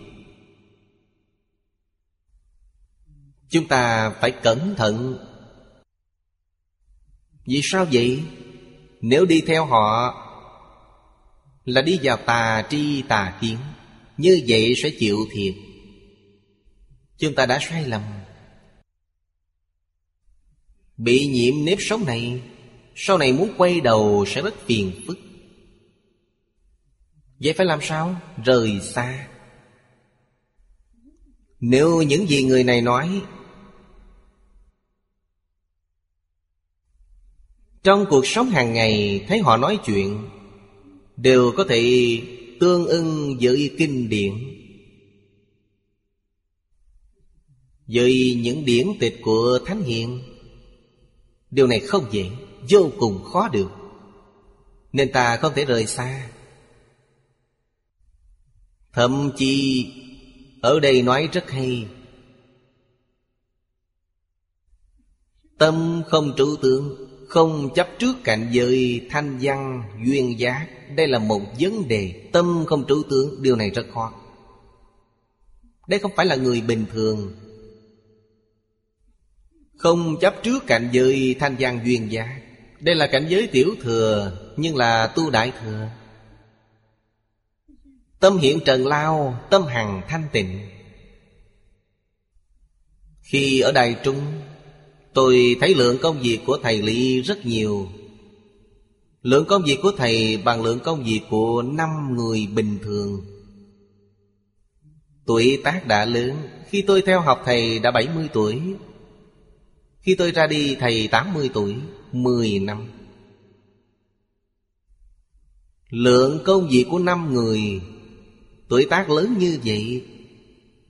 Chúng ta phải cẩn thận. Vì sao vậy? Nếu đi theo họ Là đi vào tà tri tà kiến, Như vậy sẽ chịu thiệt. Chúng ta đã sai lầm. Bị nhiễm nếp sống này, Sau này muốn quay đầu sẽ rất phiền phức. Vậy phải làm sao? Rời xa. Nếu những gì người này nói Trong cuộc sống hàng ngày, Thấy họ nói chuyện, Đều có thể tương ưng với kinh điển. Với những điển tịch của Thánh Hiền, Điều này không dễ, Vô cùng khó được. Nên ta không thể rời xa. Thậm chí, Ở đây nói rất hay. Tâm không trụ tướng không chấp trước cảnh giới thanh văn, duyên giác. Đây là một vấn đề Tâm không trụ tướng. Điều này rất khó. Đây không phải là người bình thường. Không chấp trước cảnh giới thanh văn, duyên giác. Đây là cảnh giới tiểu thừa, Nhưng là tu đại thừa. Tâm hiện trần lao, Tâm hằng thanh tịnh. Khi ở Đài Trung Tôi thấy lượng công việc của thầy Lý rất nhiều. Lượng công việc của thầy bằng lượng công việc của năm người bình thường. Tuổi tác đã lớn. Khi tôi theo học thầy đã 70 tuổi. Khi tôi ra đi, thầy 80 tuổi. 10 năm. Lượng công việc của năm người, Tuổi tác lớn như vậy,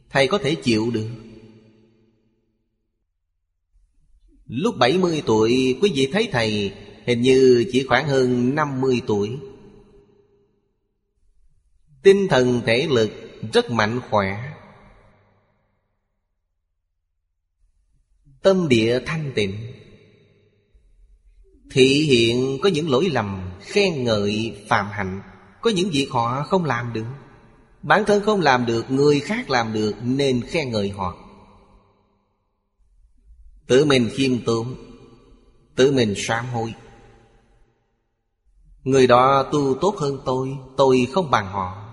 Thầy có thể chịu được. Lúc 70 tuổi, Quý vị thấy thầy, Hình như chỉ khoảng hơn 50 tuổi. Tinh thần thể lực rất mạnh khỏe. Tâm địa thanh tịnh. Thị hiện có những lỗi lầm, Khen ngợi, phạm hạnh. Có những việc họ không làm được. Bản thân không làm được, Người khác làm được, Nên khen ngợi họ. Tự mình khiêm tốn Tự mình sám hối. Người đó tu tốt hơn tôi Tôi không bằng họ.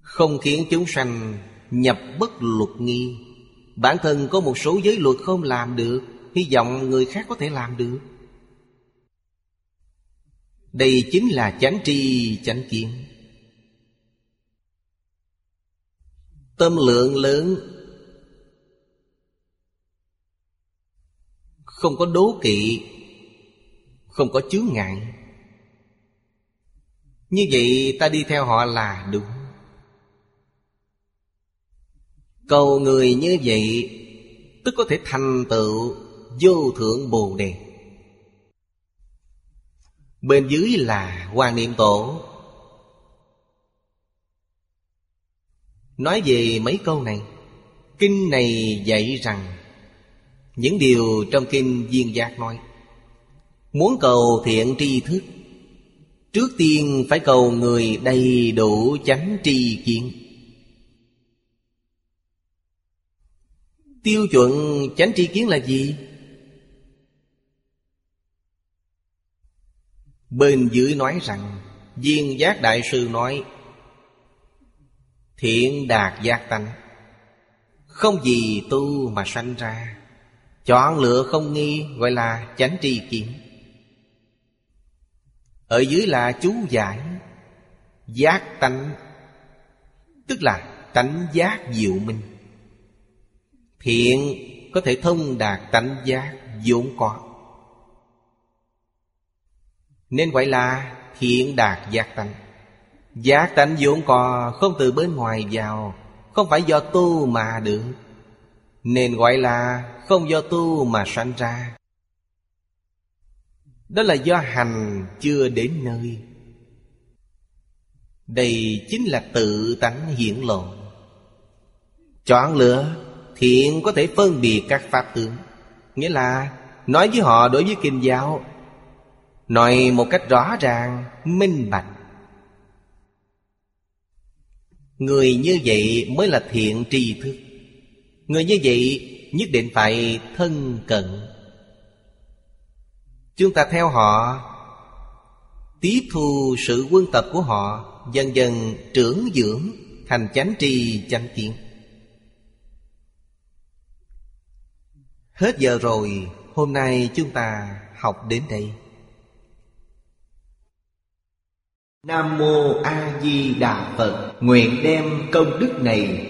Không khiến chúng sanh nhập bất luật nghi. Bản thân có một số giới luật không làm được, Hy vọng người khác có thể làm được. Đây chính là chánh tri, chánh kiến. Tâm lượng lớn Không có đố kỵ, Không có chướng ngại. Như vậy ta đi theo họ là đúng. Cầu người như vậy, Tức có thể thành tựu Vô thượng Bồ Đề. Bên dưới là Hoàng Niệm Tổ. Nói về mấy câu này, Kinh này dạy rằng những điều trong kinh viên giác nói. Muốn cầu thiện tri thức, Trước tiên phải cầu người đầy đủ chánh tri kiến. Tiêu chuẩn chánh tri kiến là gì? Bên dưới nói rằng, Viên giác đại sư nói, Thiện đạt giác tánh, Không gì tu mà sanh ra. Chọn lựa không nghi gọi là chánh tri kiến. Ở dưới là chú giải, Giác tánh, Tức là tánh giác diệu minh. Thiện có thể thông đạt tánh giác vốn có. Nên gọi là thiện đạt giác tánh. Giác tánh vốn có không từ bên ngoài vào, Không phải do tu mà được. Nên gọi là không do tu mà sanh ra. Đó là do hành chưa đến nơi. Đây chính là tự tánh hiển lộ. Chọn lựa Thiện có thể phân biệt các pháp tướng. Nghĩa là Nói với họ đối với kinh giáo, Nói một cách rõ ràng, Minh bạch. Người như vậy mới là thiện tri thức. Người như vậy nhất định phải thân cận. Chúng ta theo họ, Tiếp thu sự quân tập của họ, Dần dần trưởng dưỡng Thành chánh tri, chánh kiến. Hết giờ rồi, Hôm nay chúng ta học đến đây. Nam Mô A Di Đà Phật. Nguyện đem công đức này